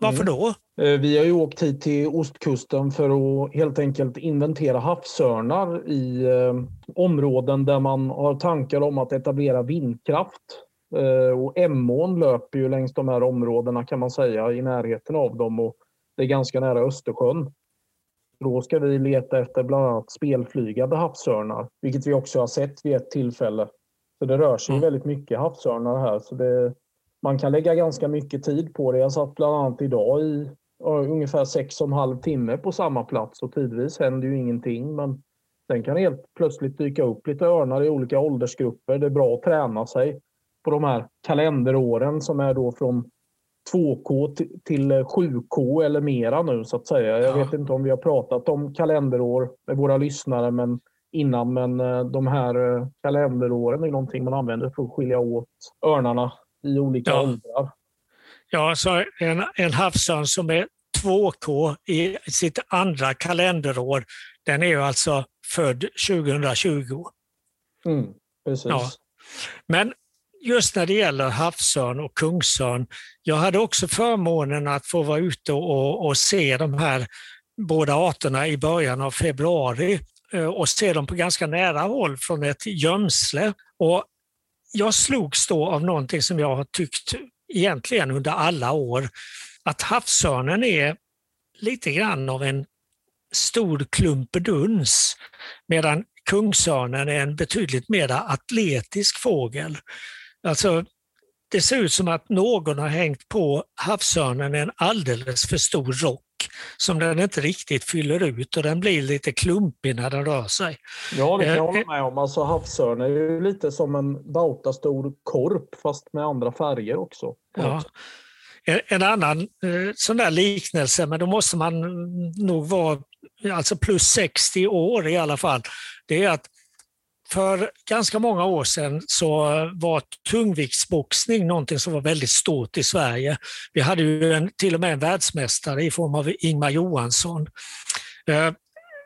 Varför mm. då? Eh, vi har ju åkt hit till ostkusten för att helt enkelt inventera havsörnar i eh, områden där man har tankar om att etablera vindkraft. Eh, och Emån löper ju längs de här områdena kan man säga, i närheten av dem och det är ganska nära Östersjön. Då ska vi leta efter bland annat spelflygande havsörnar, vilket vi också har sett vid ett tillfälle. Så det rör sig mm. väldigt mycket havsörnar här. Så det, man kan lägga ganska mycket tid på det. Jag satt bland annat idag i ungefär sex och en halv timme på samma plats och tidvis händer ju ingenting. Men sen kan helt plötsligt dyka upp lite örnar i olika åldersgrupper. Det är bra att träna sig på de här kalenderåren som är då från 2K till 7K eller mera nu så att säga. Jag ja. vet inte om vi har pratat om kalenderår med våra lyssnare men innan men eh, de här eh, kalenderåren är någonting man använder för att skilja åt örnarna i olika ja. åldrar. Ja, så en, en havsörn som är 2K i sitt andra kalenderår, den är ju alltså född 2020. Mm, precis. Ja. Men just när det gäller havsörn och kungsörn, jag hade också förmånen att få vara ute och, och se de här båda arterna i början av februari eh, och se dem på ganska nära håll från ett gömsle. Och jag slogs då av någonting som jag har tyckt egentligen under alla år, att havsörnen är lite grann av en stor klumpeduns medan kungsörnen är en betydligt mer atletisk fågel. Alltså, det ser ut som att någon har hängt på havsörnen en alldeles för stor rock som den inte riktigt fyller ut och den blir lite klumpig när den rör sig. Ja, det kan jag hålla eh, med om. Alltså, havsörn är ju lite som en bautastor korp fast med andra färger också. Ja. En annan eh, sån där liknelse, men då måste man nog vara alltså plus 60 år i alla fall, det är att för ganska många år sedan så var tungviktsboxning någonting som var väldigt stort i Sverige. Vi hade ju en, till och med en världsmästare i form av Ingmar Johansson. Eh,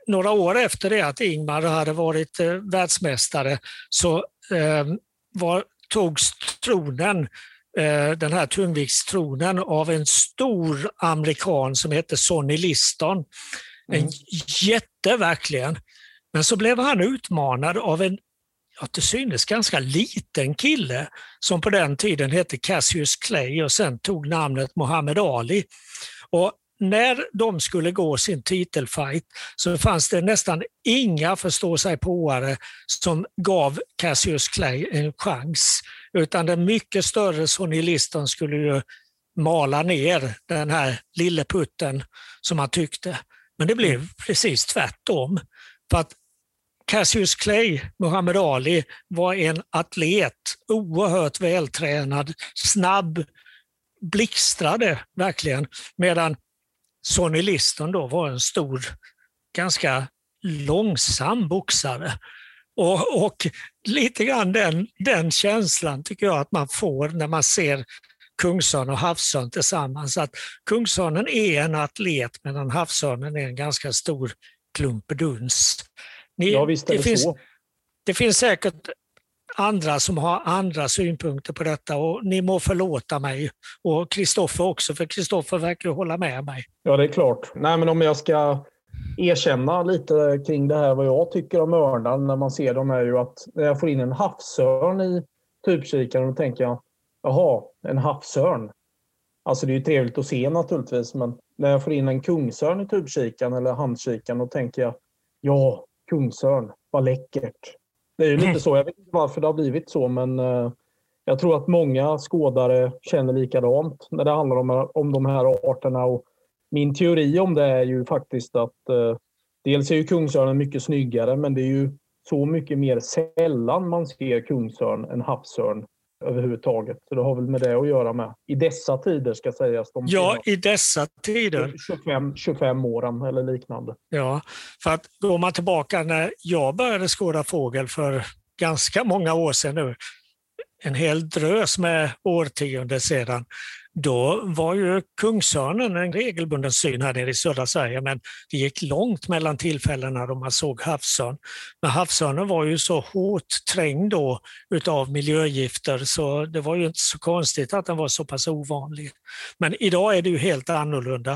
några år efter det att Ingmar hade varit eh, världsmästare så eh, var, togs tronen eh, den här tungviktstronen av en stor amerikan som hette Sonny Liston. En mm. jätte verkligen. Men så blev han utmanad av en ja, till synes ganska liten kille som på den tiden hette Cassius Clay och sen tog namnet Muhammad Ali. Och när de skulle gå sin titelfight så fanns det nästan inga förståsigpåare som gav Cassius Clay en chans. Utan den mycket större Sonny Liston skulle ju mala ner den här lille putten som han tyckte. Men det blev precis tvärtom. För att Cassius Clay, Muhammad Ali, var en atlet, oerhört vältränad, snabb, blixtrade verkligen. Medan Sonny Liston då var en stor, ganska långsam boxare. Och, och, lite grann den, den känslan tycker jag att man får när man ser Kungsörn och havsörn tillsammans. Att Kungsörnen är en atlet medan havsörnen är en ganska stor klump duns. Ni, ja, visst är det, det finns, så. Det finns säkert andra som har andra synpunkter på detta och ni må förlåta mig och Kristoffer också, för Kristoffer verkar hålla med mig. Ja, det är klart. Nej, men om jag ska erkänna lite kring det här vad jag tycker om örnar när man ser dem är ju att när jag får in en havsörn i typkikaren då tänker jag jaha, en havsörn. Alltså det är ju trevligt att se naturligtvis men när jag får in en kungsörn i tubkikaren eller handkikaren då tänker jag ja, kungsörn, vad läckert. Det är ju lite så. Jag vet inte varför det har blivit så, men eh, jag tror att många skådare känner likadant när det handlar om, om de här arterna. Och min teori om det är ju faktiskt att eh, dels är ju kungsörnen mycket snyggare, men det är ju så mycket mer sällan man ser kungsörn än havsörn överhuvudtaget. Så det har väl med det att göra med. I dessa tider ska sägas. De ja, i dessa tider. 25, 25 åren eller liknande. Ja, för att går man tillbaka när jag började skåda fågel för ganska många år sedan nu, en hel drös med årtionden sedan, då var ju kungsörnen en regelbunden syn här nere i södra Sverige, men det gick långt mellan tillfällena då man såg havsörn. Men havsörnen var ju så hårt trängd då utav miljögifter så det var ju inte så konstigt att den var så pass ovanlig. Men idag är det ju helt annorlunda.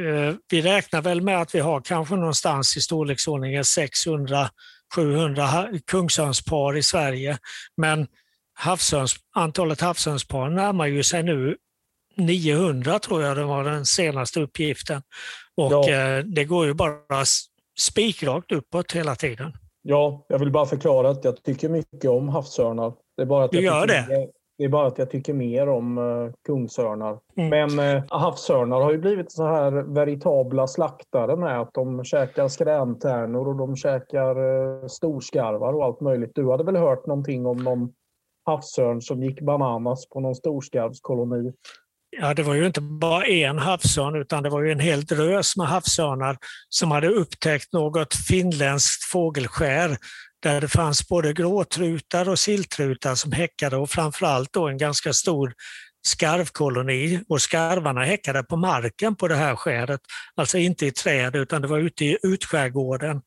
Eh, vi räknar väl med att vi har kanske någonstans i storleksordningen 600 700 kungsörnspar i Sverige, men havsörns, antalet havsörnspar närmar ju sig nu 900 tror jag det var den senaste uppgiften. Och ja. Eh, det går ju bara spikrakt uppåt hela tiden. Ja, jag vill bara förklara att jag tycker mycket om havsörnar. Det är bara att du jag gör det? Mer, det är bara att jag tycker mer om uh, kungsörnar. Mm. Men uh, havsörnar har ju blivit så här veritabla slaktare med att de käkar skräntärnor och de käkar uh, storskarvar och allt möjligt. Du hade väl hört någonting om någon havsörn som gick bananas på någon storskarvskoloni? Ja, det var ju inte bara en havsörn utan det var ju en hel drös med havsörnar som hade upptäckt något finländskt fågelskär där det fanns både gråtrutar och silltrutar som häckade och framförallt då en ganska stor skarvkoloni och skarvarna häckade på marken på det här skäret, alltså inte i träd utan det var ute i utskärgården.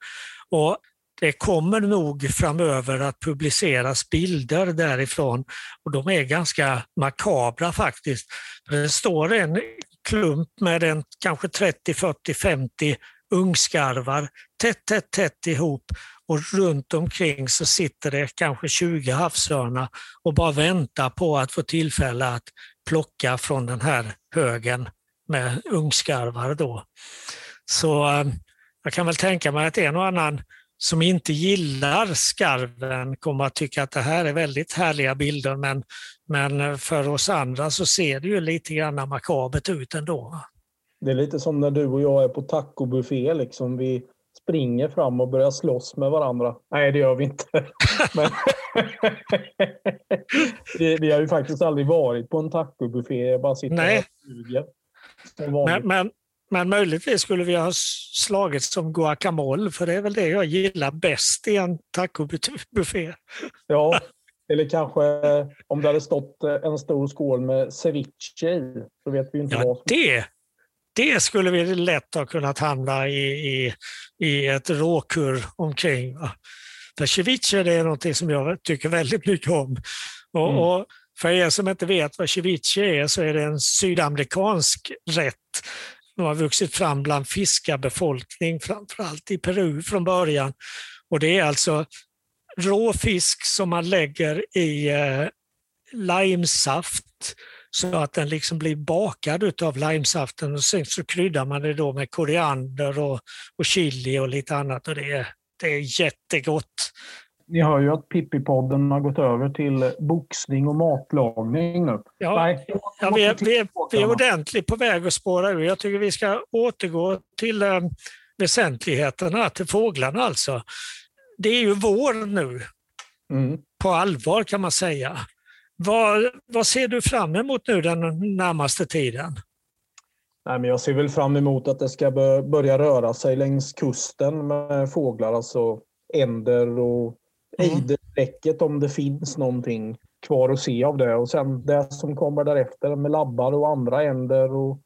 Och det kommer nog framöver att publiceras bilder därifrån och de är ganska makabra faktiskt. Det står en klump med en kanske 30, 40, 50 ungskarvar tätt, tätt, tätt ihop och runt omkring så sitter det kanske 20 havsörnar och bara väntar på att få tillfälle att plocka från den här högen med ungskarvar. Då. Så eh, jag kan väl tänka mig att en och annan som inte gillar skarven kommer att tycka att det här är väldigt härliga bilder men, men för oss andra så ser det ju lite grann makabert ut ändå. Det är lite som när du och jag är på tacobuffé. Liksom. Vi springer fram och börjar slåss med varandra. Nej, det gör vi inte. [LAUGHS] Men [LAUGHS] vi har ju faktiskt aldrig varit på en tacobuffé. Jag bara sitter Nej. och suger. Men, men, men möjligtvis skulle vi ha slagit som guacamole, för det är väl det jag gillar bäst i en tacobuffé. [LAUGHS] Ja, eller kanske om det hade stått en stor skål med ceviche i, så vet vi inte ja, vad som... Det, det skulle vi lätt ha kunnat hamna i, i, i ett råkurr omkring. För ceviche det är något som jag tycker väldigt mycket om. Och, mm. och för er som inte vet vad ceviche är så är det en sydamerikansk rätt de har vuxit fram bland fiskarbefolkning, framförallt i Peru från början. Och det är alltså rå fisk som man lägger i eh, limesaft så att den liksom blir bakad av limesaften och sen så kryddar man det då med koriander och, och chili och lite annat och det är, det är jättegott. Ni hör ju att Pippi-podden har gått över till boxning och matlagning nu. Ja, Nej, ja vi, är, vi, är, vi är ordentligt på väg att spåra ur. Jag tycker vi ska återgå till äh, väsentligheterna, till fåglarna alltså. Det är ju vår nu. Mm. På allvar kan man säga. Vad, vad ser du fram emot nu den närmaste tiden? Nej, men jag ser väl fram emot att det ska börja röra sig längs kusten med fåglar, alltså änder och mm. ejderdäcket om det finns någonting kvar att se av det. Och sen det som kommer därefter med labbar och andra änder och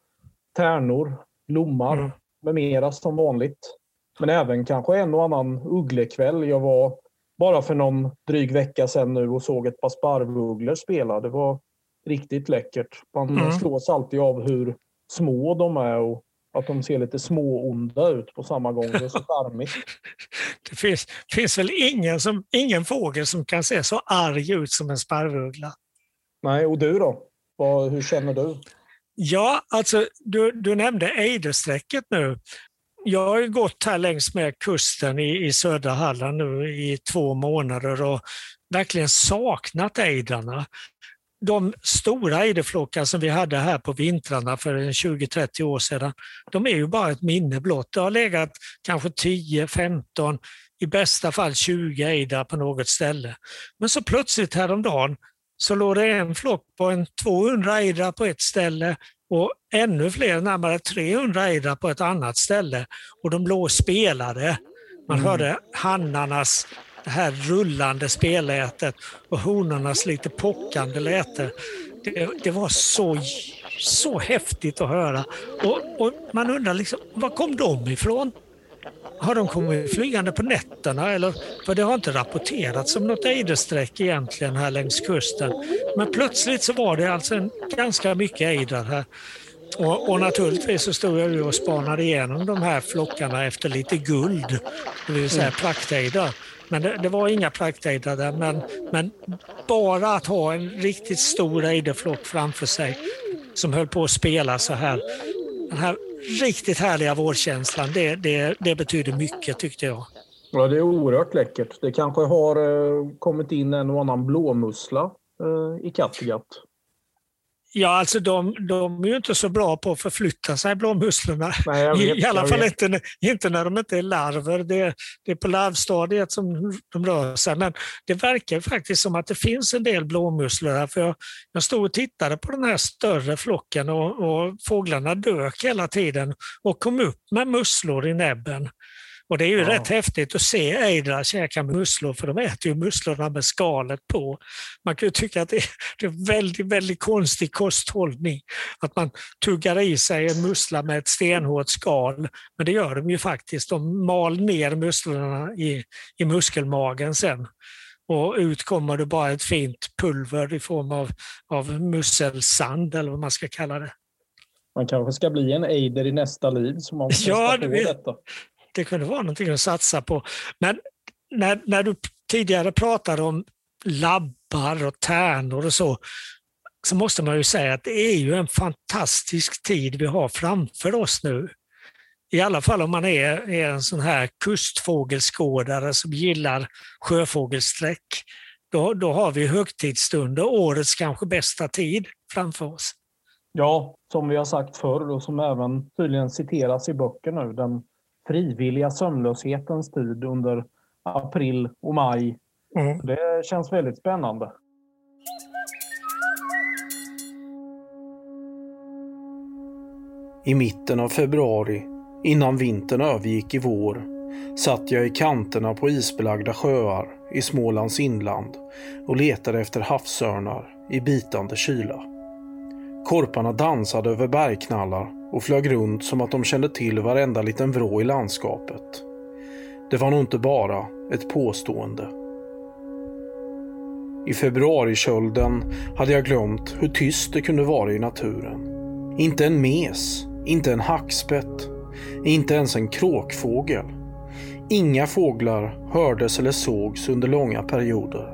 tärnor, lommar mm. med mera som vanligt. Men även kanske en och annan ugglekväll. Jag var bara för någon dryg vecka sedan nu och såg ett par sparvugglor spela. Det var riktigt läckert. Man mm. slås alltid av hur små de är och att de ser lite småonda ut på samma gång. Det är så [LAUGHS] charmigt. det finns, finns väl ingen, som, ingen fågel som kan se så arg ut som en sparvuggla? Nej, och du då? Vad, hur känner du? Ja, alltså du, du nämnde ejdersträcket nu. Jag har gått här längs med kusten i, i södra Halland nu i två månader och verkligen saknat ejdrarna. De stora ejderflockar som vi hade här på vintrarna för 20-30 år sedan, de är ju bara ett minne blott. Det har legat kanske 10, 15, i bästa fall 20 ejdrar på något ställe. Men så plötsligt häromdagen så låg det en flock på en 200 ejdrar på ett ställe och ännu fler, närmare 300 ejdrar på ett annat ställe. Och de låg och spelade. Man mm. hörde hannarnas det här rullande spelätet och honornas lite pockande läte. Det, det, var så, så häftigt att höra. Och, och, man undrar liksom, var kom de ifrån? Har de kommit flygande på nätterna? Eller, för det har inte rapporterats om något ejdersträck egentligen här längs kusten. Men plötsligt så var det alltså en, ganska mycket ejdrar här. Och, och, naturligtvis så stod jag och spanade igenom de här flockarna efter lite guld, det vill säga mm. Men det, det, var inga praktejdrar där, men, men bara att ha en riktigt stor ejderflock framför sig som höll på att spela så här. Den här riktigt härliga vårkänslan, det, det, det betyder mycket tyckte jag. Ja, det är oerhört läckert. Det kanske har eh, kommit in en och annan blåmussla eh, i Kattegatt. Ja, alltså de, de är ju inte så bra på att förflytta sig, blåmusslorna. Nej, vet, I, alla fall inte, inte när de inte är larver. Det, det är på larvstadiet som de rör sig. Men det verkar faktiskt som att det finns en del blåmusslor här. För jag, jag stod och tittade på den här större flocken och, och fåglarna dök hela tiden och kom upp med musslor i näbben. Och det är ju ja. rätt häftigt att se ejdrar käka musslor, för de äter ju musslorna med skalet på. Man kan ju tycka att det är väldigt, väldigt konstig kosthållning, att man tuggar i sig en mussla med ett stenhårt skal. Men det gör de ju faktiskt. De mal ner musslorna i, i muskelmagen sen. Och ut kommer det bara ett fint pulver i form av, av musselsand, eller vad man ska kalla det. Man kanske ska bli en ejder i nästa liv som man ja, det, detta det kunde vara någonting att satsa på. Men när, när du tidigare pratade om labbar och tärnor och så, så måste man ju säga att det är ju en fantastisk tid vi har framför oss nu. I alla fall om man är, är en sån här kustfågelskådare som gillar sjöfågelsträck. Då, då har vi högtidsstunder, årets kanske bästa tid framför oss. Ja, som vi har sagt förr och som även tydligen citeras i böcker nu. Den frivilliga sömnlöshetens tid under april och maj. Mm. Det känns väldigt spännande. I mitten av februari, innan vintern övergick i vår, satt jag i kanterna på isbelagda sjöar i Smålands inland och letade efter havsörnar i bitande kyla. Korparna dansade över bergknallar och flög runt som att de kände till varenda liten vrå i landskapet. Det var nog inte bara ett påstående. I februarikölden hade jag glömt hur tyst det kunde vara i naturen. Inte en mes, inte en hackspett, inte ens en kråkfågel. Inga fåglar hördes eller sågs under långa perioder.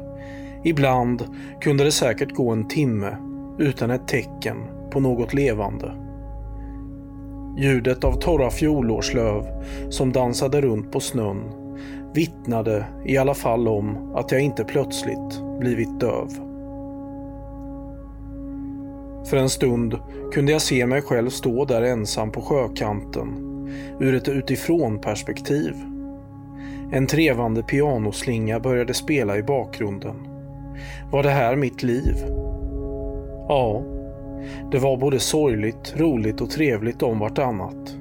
Ibland kunde det säkert gå en timme utan ett tecken på något levande. Ljudet av torra fjolårslöv som dansade runt på snön vittnade i alla fall om att jag inte plötsligt blivit döv. För en stund kunde jag se mig själv stå där ensam på sjökanten ur ett utifrån perspektiv. En trevande pianoslinga började spela i bakgrunden. Var det här mitt liv? Ja, det var både sorgligt, roligt och trevligt om vartannat.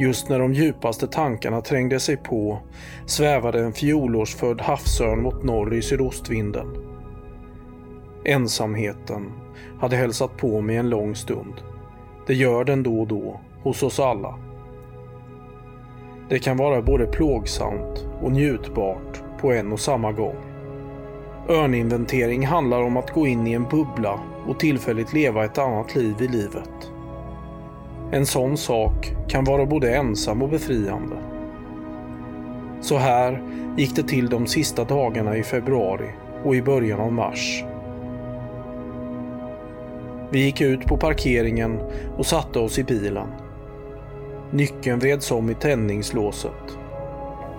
Just när de djupaste tankarna trängde sig på svävade en fjolårsfödd havsörn mot norr i sydostvinden. Ensamheten hade hälsat på mig en lång stund. Det gör den då och då hos oss alla. Det kan vara både plågsamt och njutbart på en och samma gång. Örninventering handlar om att gå in i en bubbla och tillfälligt leva ett annat liv i livet. En sån sak kan vara både ensam och befriande. Så här gick det till de sista dagarna i februari och i början av mars. Vi gick ut på parkeringen och satte oss i bilen. Nyckeln vreds om i tändningslåset.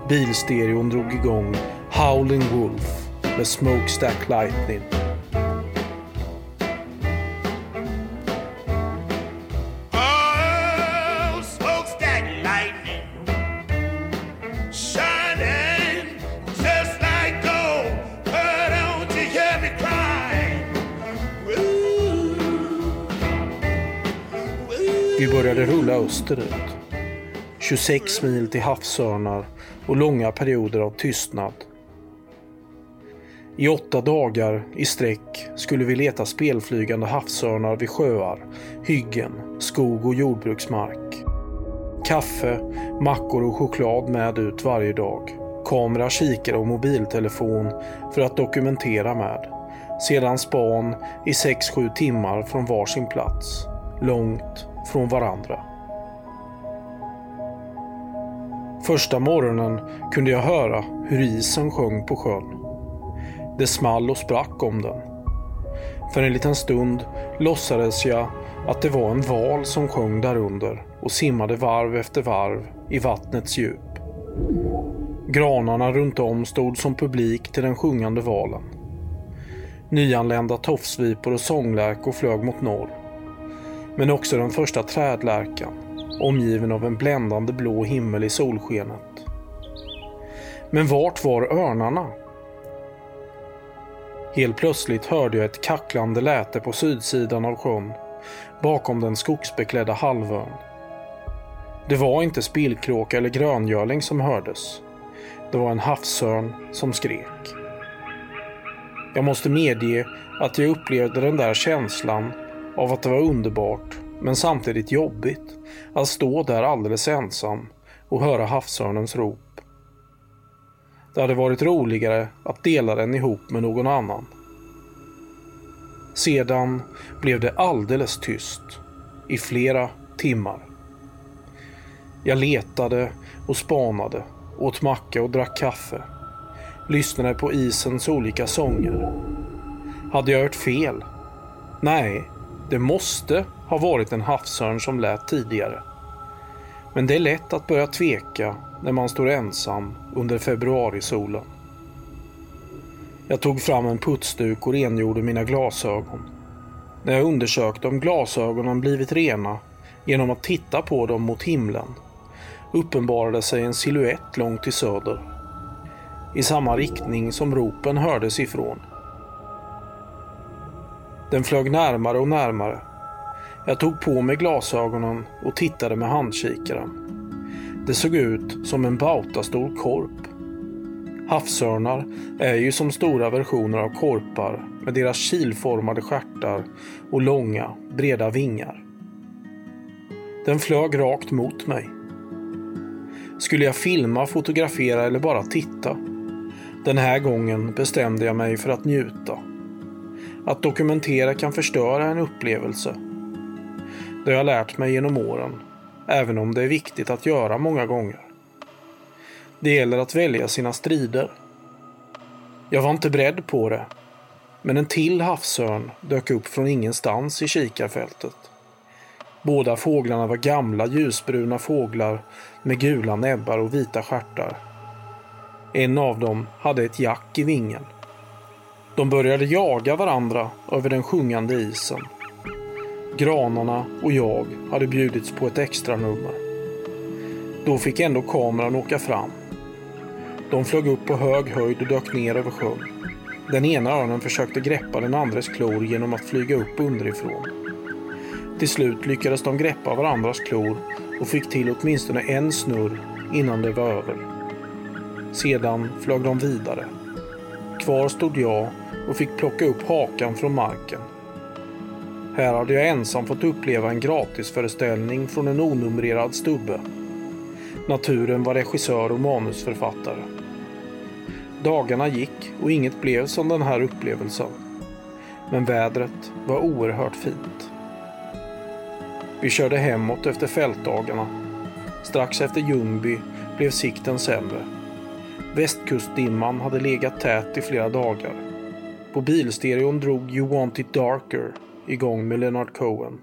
Bilstereon drog igång Howling Wolf med Smokestack Lightning. Vi började rulla österut. 26 mil till havsörnar och långa perioder av tystnad. I åtta dagar i sträck skulle vi leta spelflygande havsörnar vid sjöar, hyggen, skog och jordbruksmark. Kaffe, mackor och choklad med ut varje dag. Kamera, kikare och mobiltelefon för att dokumentera med. Sedan span i 6-7 timmar från varsin plats. Långt från varandra. Första morgonen kunde jag höra hur isen sjöng på sjön. Det small och sprack om den. För en liten stund låtsades jag att det var en val som sjöng därunder och simmade varv efter varv i vattnets djup. Granarna runt om stod som publik till den sjungande valen. Nyanlända tofsvipor och sånglärkor flög mot norr. Men också den första trädlärkan, omgiven av en bländande blå himmel i solskenet. Men vart var örnarna? Helt plötsligt hörde jag ett kacklande läte på sydsidan av sjön, bakom den skogsbeklädda halvön. Det var inte spillkråka eller gröngöling som hördes. Det var en havsörn som skrek. Jag måste medge att jag upplevde den där känslan av att det var underbart, men samtidigt jobbigt, att stå där alldeles ensam och höra havsörnens rop. Det hade varit roligare att dela den ihop med någon annan. Sedan blev det alldeles tyst i flera timmar. Jag letade och spanade, åt macka och drack kaffe. Lyssnade på isens olika sånger. Hade jag hört fel? Nej, det måste ha varit en havsörn som lät tidigare. Men det är lätt att börja tveka när man står ensam under februarisolen. Jag tog fram en putsduk och rengjorde mina glasögon. När jag undersökte om glasögonen blivit rena genom att titta på dem mot himlen uppenbarade sig en siluett långt till söder. I samma riktning som ropen hördes ifrån. Den flög närmare och närmare. Jag tog på mig glasögonen och tittade med handkikaren. Det såg ut som en bautastor korp. Havsörnar är ju som stora versioner av korpar med deras kilformade stjärtar och långa, breda vingar. Den flög rakt mot mig. Skulle jag filma, fotografera eller bara titta? Den här gången bestämde jag mig för att njuta. Att dokumentera kan förstöra en upplevelse. Det har jag lärt mig genom åren, även om det är viktigt att göra många gånger. Det gäller att välja sina strider. Jag var inte beredd på det, men en till havsörn dök upp från ingenstans i kikarfältet. Båda fåglarna var gamla ljusbruna fåglar med gula näbbar och vita stjärtar. En av dem hade ett jack i vingen. De började jaga varandra över den sjungande isen. Granarna och jag hade bjudits på ett extra nummer. Då fick ändå kameran åka fram. De flög upp på hög höjd och dök ner över sjön. Den ena örnen försökte greppa den andres klor genom att flyga upp underifrån. Till slut lyckades de greppa varandras klor och fick till åtminstone en snurr innan det var över. Sedan flög de vidare. Kvar stod jag och fick plocka upp hakan från marken. Här hade jag ensam fått uppleva en gratisföreställning från en onumrerad stubbe. Naturen var regissör och manusförfattare. Dagarna gick och inget blev som den här upplevelsen. Men vädret var oerhört fint. Vi körde hemåt efter fältdagarna. Strax efter Ljungby blev sikten sämre. Västkustdimman hade legat tät i flera dagar. På bilstereon drog You Want It Darker igång med Leonard Cohen.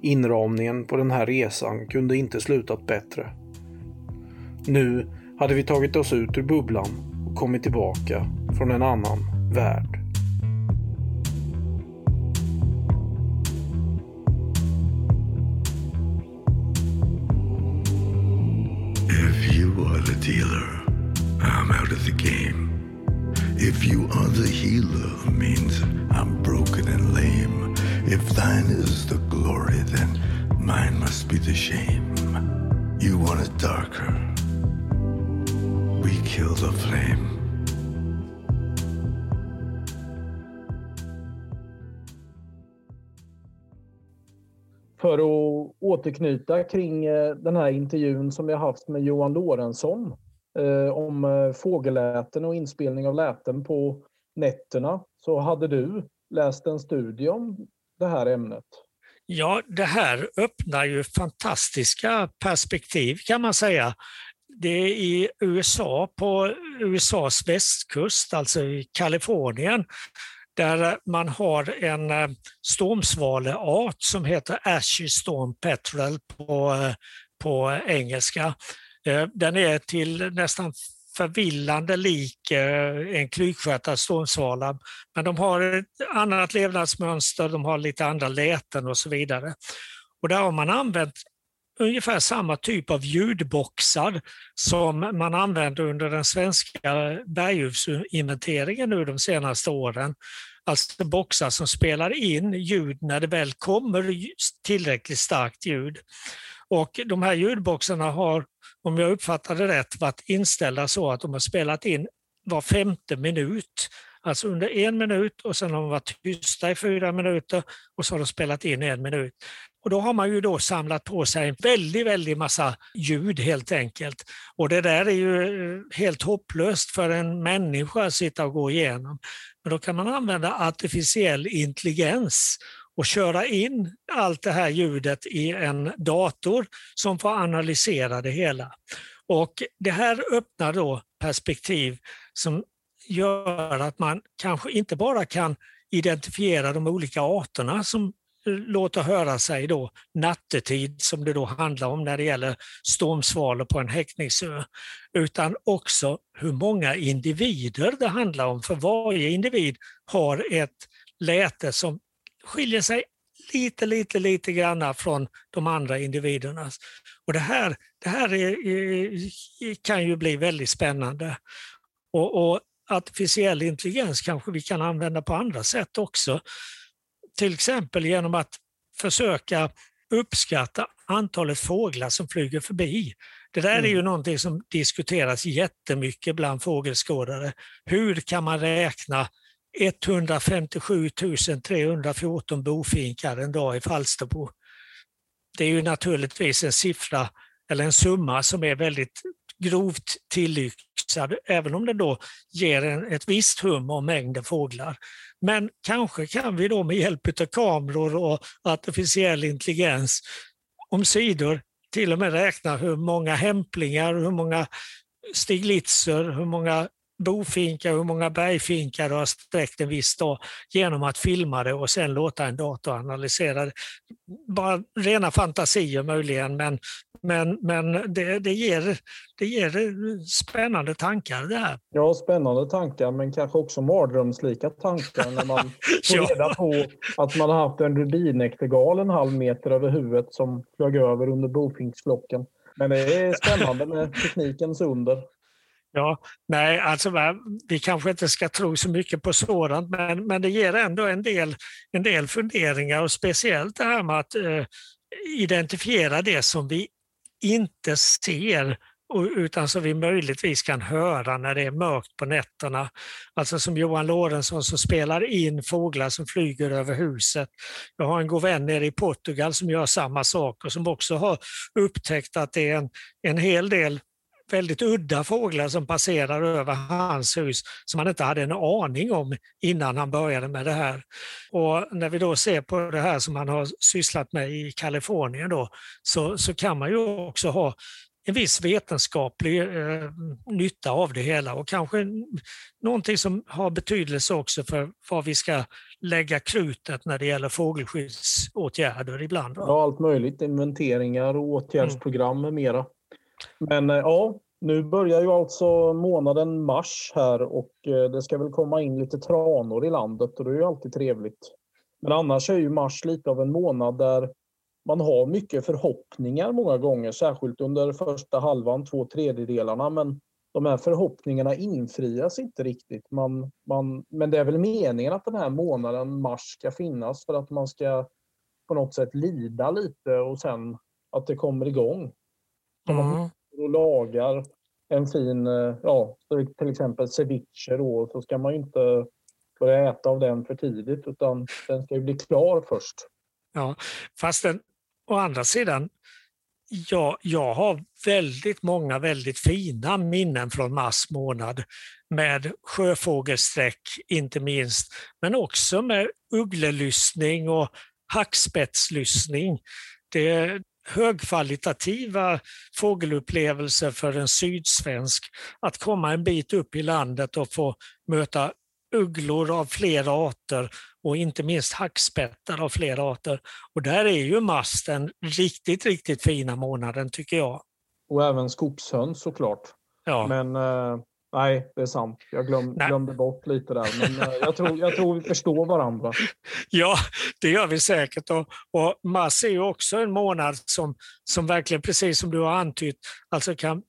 Inramningen på den här resan kunde inte slutat bättre. Nu hade vi tagit oss ut ur bubblan och kommit tillbaka från en annan värld. If you are the dealer, I'm out of the game. If you are the healer, means I'm broken and lame. If thine is the glory, then mine must be the shame. You want it darker. We kill the flame. För att återknyta kring eh, den här intervjun som jag haft med Johan Lorentzon Eh, om eh, fågelläten och inspelning av läten på nätterna så hade du läst en studie om det här ämnet. Ja, det här öppnar ju fantastiska perspektiv kan man säga. Det är i USA, på USAs västkust, alltså i Kalifornien, där man har en eh, stormsvaleart som heter Ashy Storm Petrel på, på engelska. Eh, den är till nästan förvillande lik eh, en klykstjärtad stormsvala. Men de har ett annat levnadsmönster, de har lite andra läten och så vidare. Och där har man använt ungefär samma typ av ljudboxar som man använde under den svenska berguvsinventeringen nu de senaste åren. Alltså boxar som spelar in ljud när det väl kommer tillräckligt starkt ljud. Och de här ljudboxarna har, om jag uppfattade rätt, varit inställda så att de har spelat in var femte minut. Alltså under en minut och sen har de varit tysta i fyra minuter och så har de spelat in en minut. Och då har man ju då samlat på sig en väldigt, väldigt massa ljud helt enkelt. Och det där är ju eh, helt hopplöst för en människa att sitta och gå igenom. Men då kan man använda artificiell intelligens och köra in allt det här ljudet i en dator som får analysera det hela. Och det här öppnar då perspektiv som gör att man kanske inte bara kan identifiera de olika arterna som eh, låter höra sig då nattetid, som det då handlar om när det gäller stormsvalor på en häckningsö, utan också hur många individer det handlar om. För varje individ har ett läte som skiljer sig lite, lite, lite grann från de andra individernas. Och det här, det här är, kan ju bli väldigt spännande. Och, och artificiell intelligens kanske vi kan använda på andra sätt också. Till exempel genom att försöka uppskatta antalet fåglar som flyger förbi. Det där är ju Mm. någonting som diskuteras jättemycket bland fågelskådare. Hur kan man räkna 157 314 bofinkar en dag i Falsterbo? Det är ju naturligtvis en siffra eller en summa som är väldigt grovt tillyxad, även om den då ger en, ett visst hum om mängden fåglar. Men kanske kan vi då med hjälp av kameror och artificiell intelligens om sidor till och med räkna hur många hämplingar, hur många Stiglitzer, hur många bofinkar, hur många bergfinkar du har sträckt en viss dag genom att filma det och sen låta en dator analysera det. Bara rena fantasier möjligen, men, men, men det, det, ger, det ger spännande tankar det här. Ja, spännande tankar, men kanske också mardrömslika tankar när man [LAUGHS] får reda på att man har haft en rubinäktergal en halv meter över huvudet som flög över under bofinksflocken. Men det är spännande med teknikens under. Ja, nej, alltså vi kanske inte ska tro så mycket på sådant, men, men det ger ändå en del, en del funderingar och speciellt det här med att eh, identifiera det som vi inte ser utan som vi möjligtvis kan höra när det är mörkt på nätterna. Alltså som Johan Lorentzon som spelar in fåglar som flyger över huset. Jag har en god vän nere i Portugal som gör samma sak och som också har upptäckt att det är en, en hel del väldigt udda fåglar som passerar över hans hus som han inte hade en aning om innan han började med det här. Och när vi då ser på det här som han har sysslat med i Kalifornien då, så, så kan man ju också ha en viss vetenskaplig eh, nytta av det hela och kanske någonting som har betydelse också för vad vi ska lägga krutet när det gäller fågelskyddsåtgärder ibland. Ja, allt möjligt. Inventeringar och åtgärdsprogram med mera. Men eh, ja, nu börjar ju alltså månaden mars här och eh, det ska väl komma in lite tranor i landet och det är ju alltid trevligt. Men annars är ju mars lite av en månad där man har mycket förhoppningar många gånger, särskilt under första halvan, två tredjedelarna. Men de här förhoppningarna infrias inte riktigt. Man, man, men det är väl meningen att den här månaden mars ska finnas för att man ska på något sätt lida lite och sen att det kommer igång. Mm. Och lagar en fin, eh, ja, till exempel ceviche då, så ska man ju inte börja äta av den för tidigt utan den ska ju bli klar först. Ja, fast den, å andra sidan, ja, jag har väldigt många väldigt fina minnen från mars månad med sjöfågelsträck inte minst, men också med ugglelyssning och hackspettslyssning. Det, högkvalitativa fågelupplevelser för en sydsvensk att komma en bit upp i landet och få möta ugglor av flera arter och inte minst hackspettar av flera arter. Och där är ju mars den riktigt, riktigt fina månaden tycker jag. Och även skogshöns såklart. Ja. Men eh, Nej, det är sant. Jag glöm, glömde bort lite där. Men eh, jag tror, jag tror vi förstår varandra. [LAUGHS] Ja, det gör vi säkert. Och, och mars är ju också en månad som, som verkligen, precis som du har antytt, alltså kan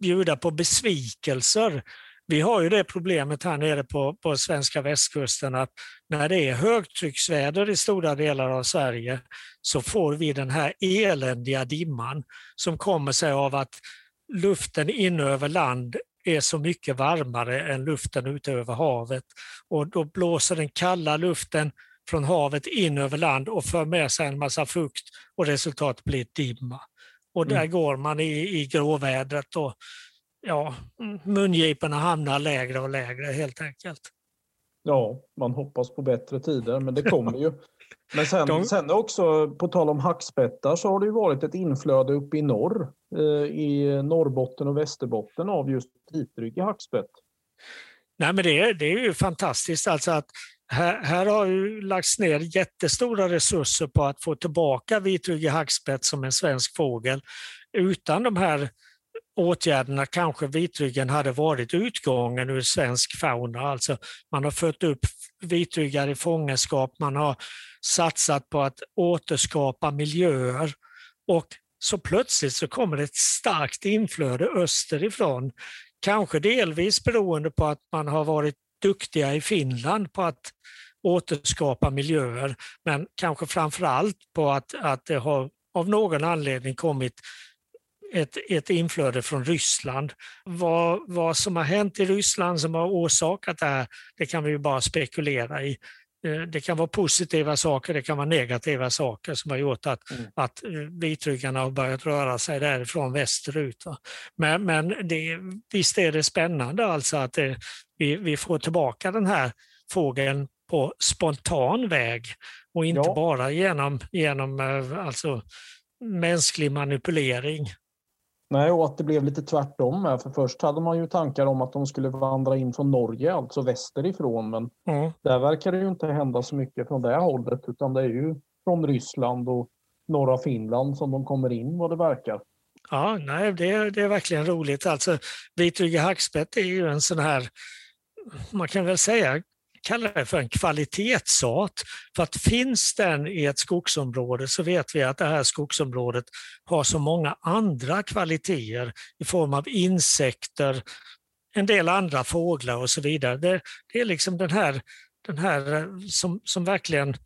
bjuda på besvikelser. Vi har ju det problemet här nere på, på svenska västkusten att när det är högtrycksväder i stora delar av Sverige så får vi den här eländiga dimman som kommer sig av att luften in över land är så mycket varmare än luften ute över havet. Och då blåser den kalla luften från havet in över land och för med sig en massa fukt och resultatet blir dimma. Och där mm. går man i, i gråvädret och ja, mungiporna hamnar lägre och lägre helt enkelt. Ja, man hoppas på bättre tider, men det [LAUGHS] kommer ju. Men sen, sen också, på tal om hackspettar, så har det ju varit ett inflöde uppe i norr, Eh, i Norrbotten och Västerbotten av just vitryggig hackspett. Nej, men det, är, det är ju fantastiskt alltså att här, här har ju lagts ner jättestora resurser på att få tillbaka vitryggig hackspett som en svensk fågel. Utan de här åtgärderna kanske vitryggen hade varit utgången ur svensk fauna. Alltså man har fött upp vitryggar i fångenskap, man har satsat på att återskapa miljöer och så plötsligt så kommer det ett starkt inflöde österifrån. Kanske delvis beroende på att man har varit duktiga i Finland på att återskapa miljöer, men kanske framför allt på att, att det har av någon anledning kommit ett, ett inflöde från Ryssland. Vad, vad som har hänt i Ryssland som har orsakat det här, det kan vi ju bara spekulera i. Eh, det kan vara positiva saker, det kan vara negativa saker som har gjort att, mm. att eh, vitryggarna har börjat röra sig därifrån västerut. Men, men det, visst är det spännande alltså att det, vi, vi får tillbaka den här fågeln på spontan väg och inte ja. bara genom, genom eh, alltså, mänsklig manipulering. Nej, och att det blev lite tvärtom med. För först hade man ju tankar om att de skulle vandra in från Norge, alltså västerifrån. Men Mm. där verkar det ju inte hända så mycket från det hållet, utan det är ju från Ryssland och norra Finland som de kommer in vad det verkar. Ja, nej, det, är- det är verkligen roligt. Alltså, Vitrygga hackspett är ju en sån här, man kan väl säga, kalla det för en kvalitetsart. För att finns den i ett skogsområde så vet vi att det här skogsområdet har så många andra kvaliteter i form av insekter, en del andra fåglar och så vidare. Det, det är liksom den här, den här eh, som, som verkligen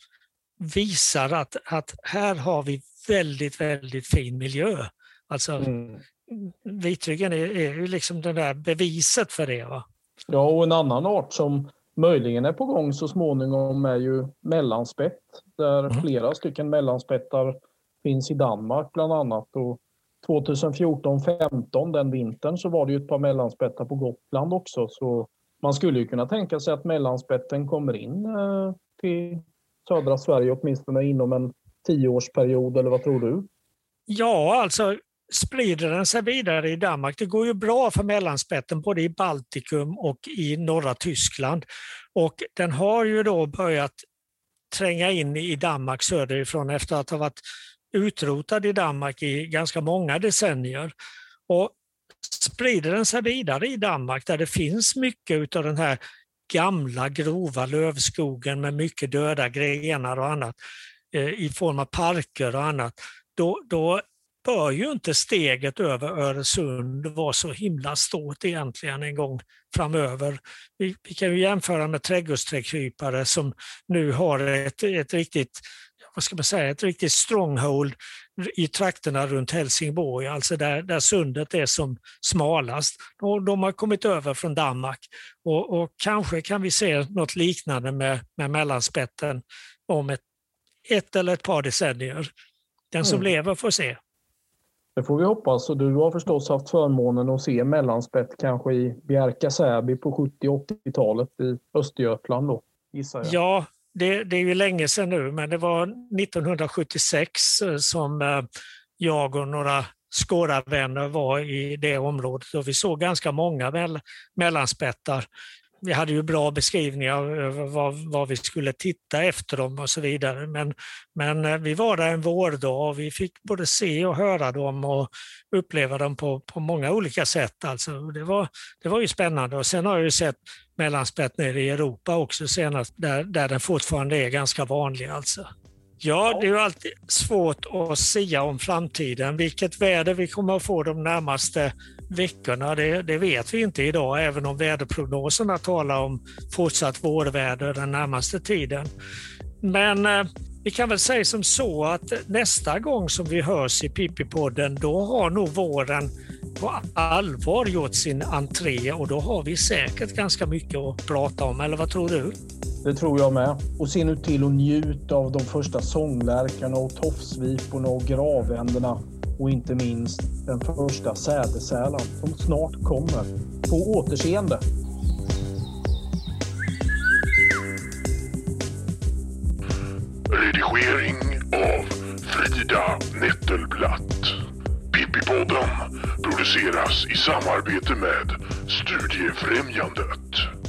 visar att, att här har vi väldigt, väldigt fin miljö. Alltså Mm. vitryggen är, är ju liksom det där beviset för det. Va? Ja, och en annan art som möjligen är på gång så småningom är ju mellanspett. Där Mm. flera stycken mellanspettar finns i Danmark bland annat. Och 2014-15, den vintern, så var det ju ett par mellanspettar på Gotland också. Så man skulle ju kunna tänka sig att mellanspetten kommer in eh, till södra Sverige åtminstone inom en tioårsperiod, eller vad tror du? Ja, alltså sprider den sig vidare i Danmark. Det går ju bra för mellanspetten både i Baltikum och i norra Tyskland. Och den har ju då börjat tränga in i Danmark söderifrån efter att ha varit utrotad i Danmark i ganska många decennier. Och sprider den sig vidare i Danmark där det finns mycket av den här gamla grova lövskogen med mycket döda grenar och annat eh, i form av parker och annat, då, då bör ju inte steget över Öresund vara så himla stort egentligen en gång framöver. Vi, vi kan ju jämföra med trädgårdsträdkrypare som nu har ett, ett riktigt vad ska man säga, ett riktigt stronghold i trakterna runt Helsingborg, alltså där, där sundet är som smalast. Och de har kommit över från Danmark och, och kanske kan vi se något liknande med, med mellanspetten om ett, ett eller ett par decennier. Den som Mm. lever får se. Det får vi hoppas. Och du har förstås haft förmånen att se mellanspett kanske i Bjärka Säby på 70 80-talet i Östergötland då, gissar jag. Ja, det, det är ju länge sedan nu, men det var 1976 eh, som eh, jag och några Skåravänner var i det området och vi såg ganska många mellanspettar. Vi hade ju bra beskrivningar över vad, vad vi skulle titta efter dem och så vidare. Men, men eh, vi var där en vårdag och vi fick både se och höra dem och uppleva dem på, på många olika sätt. Alltså, det, var, det var ju spännande. Och sen har jag ju sett mellanspett nere i Europa också senast, där, där den fortfarande är ganska vanlig. Alltså. Ja, det är ju alltid svårt att sia om framtiden. Vilket väder vi kommer att få de närmaste veckorna, det, det vet vi inte idag, även om väderprognoserna talar om fortsatt vårväder den närmaste tiden. Men eh, vi kan väl säga som så att nästa gång som vi hörs i Pippi-podden, då har nog våren på allvar gjort sin entré och då har vi säkert ganska mycket att prata om, eller vad tror du? Det tror jag med. Och se nu till att njuta av de första sånglärkarna och tofsviporna och gravänderna. Och inte minst den första sädesärlan som snart kommer. På återseende! Redigering av Frida Nettelblatt. Pippipodden produceras i samarbete med Studiefrämjandet.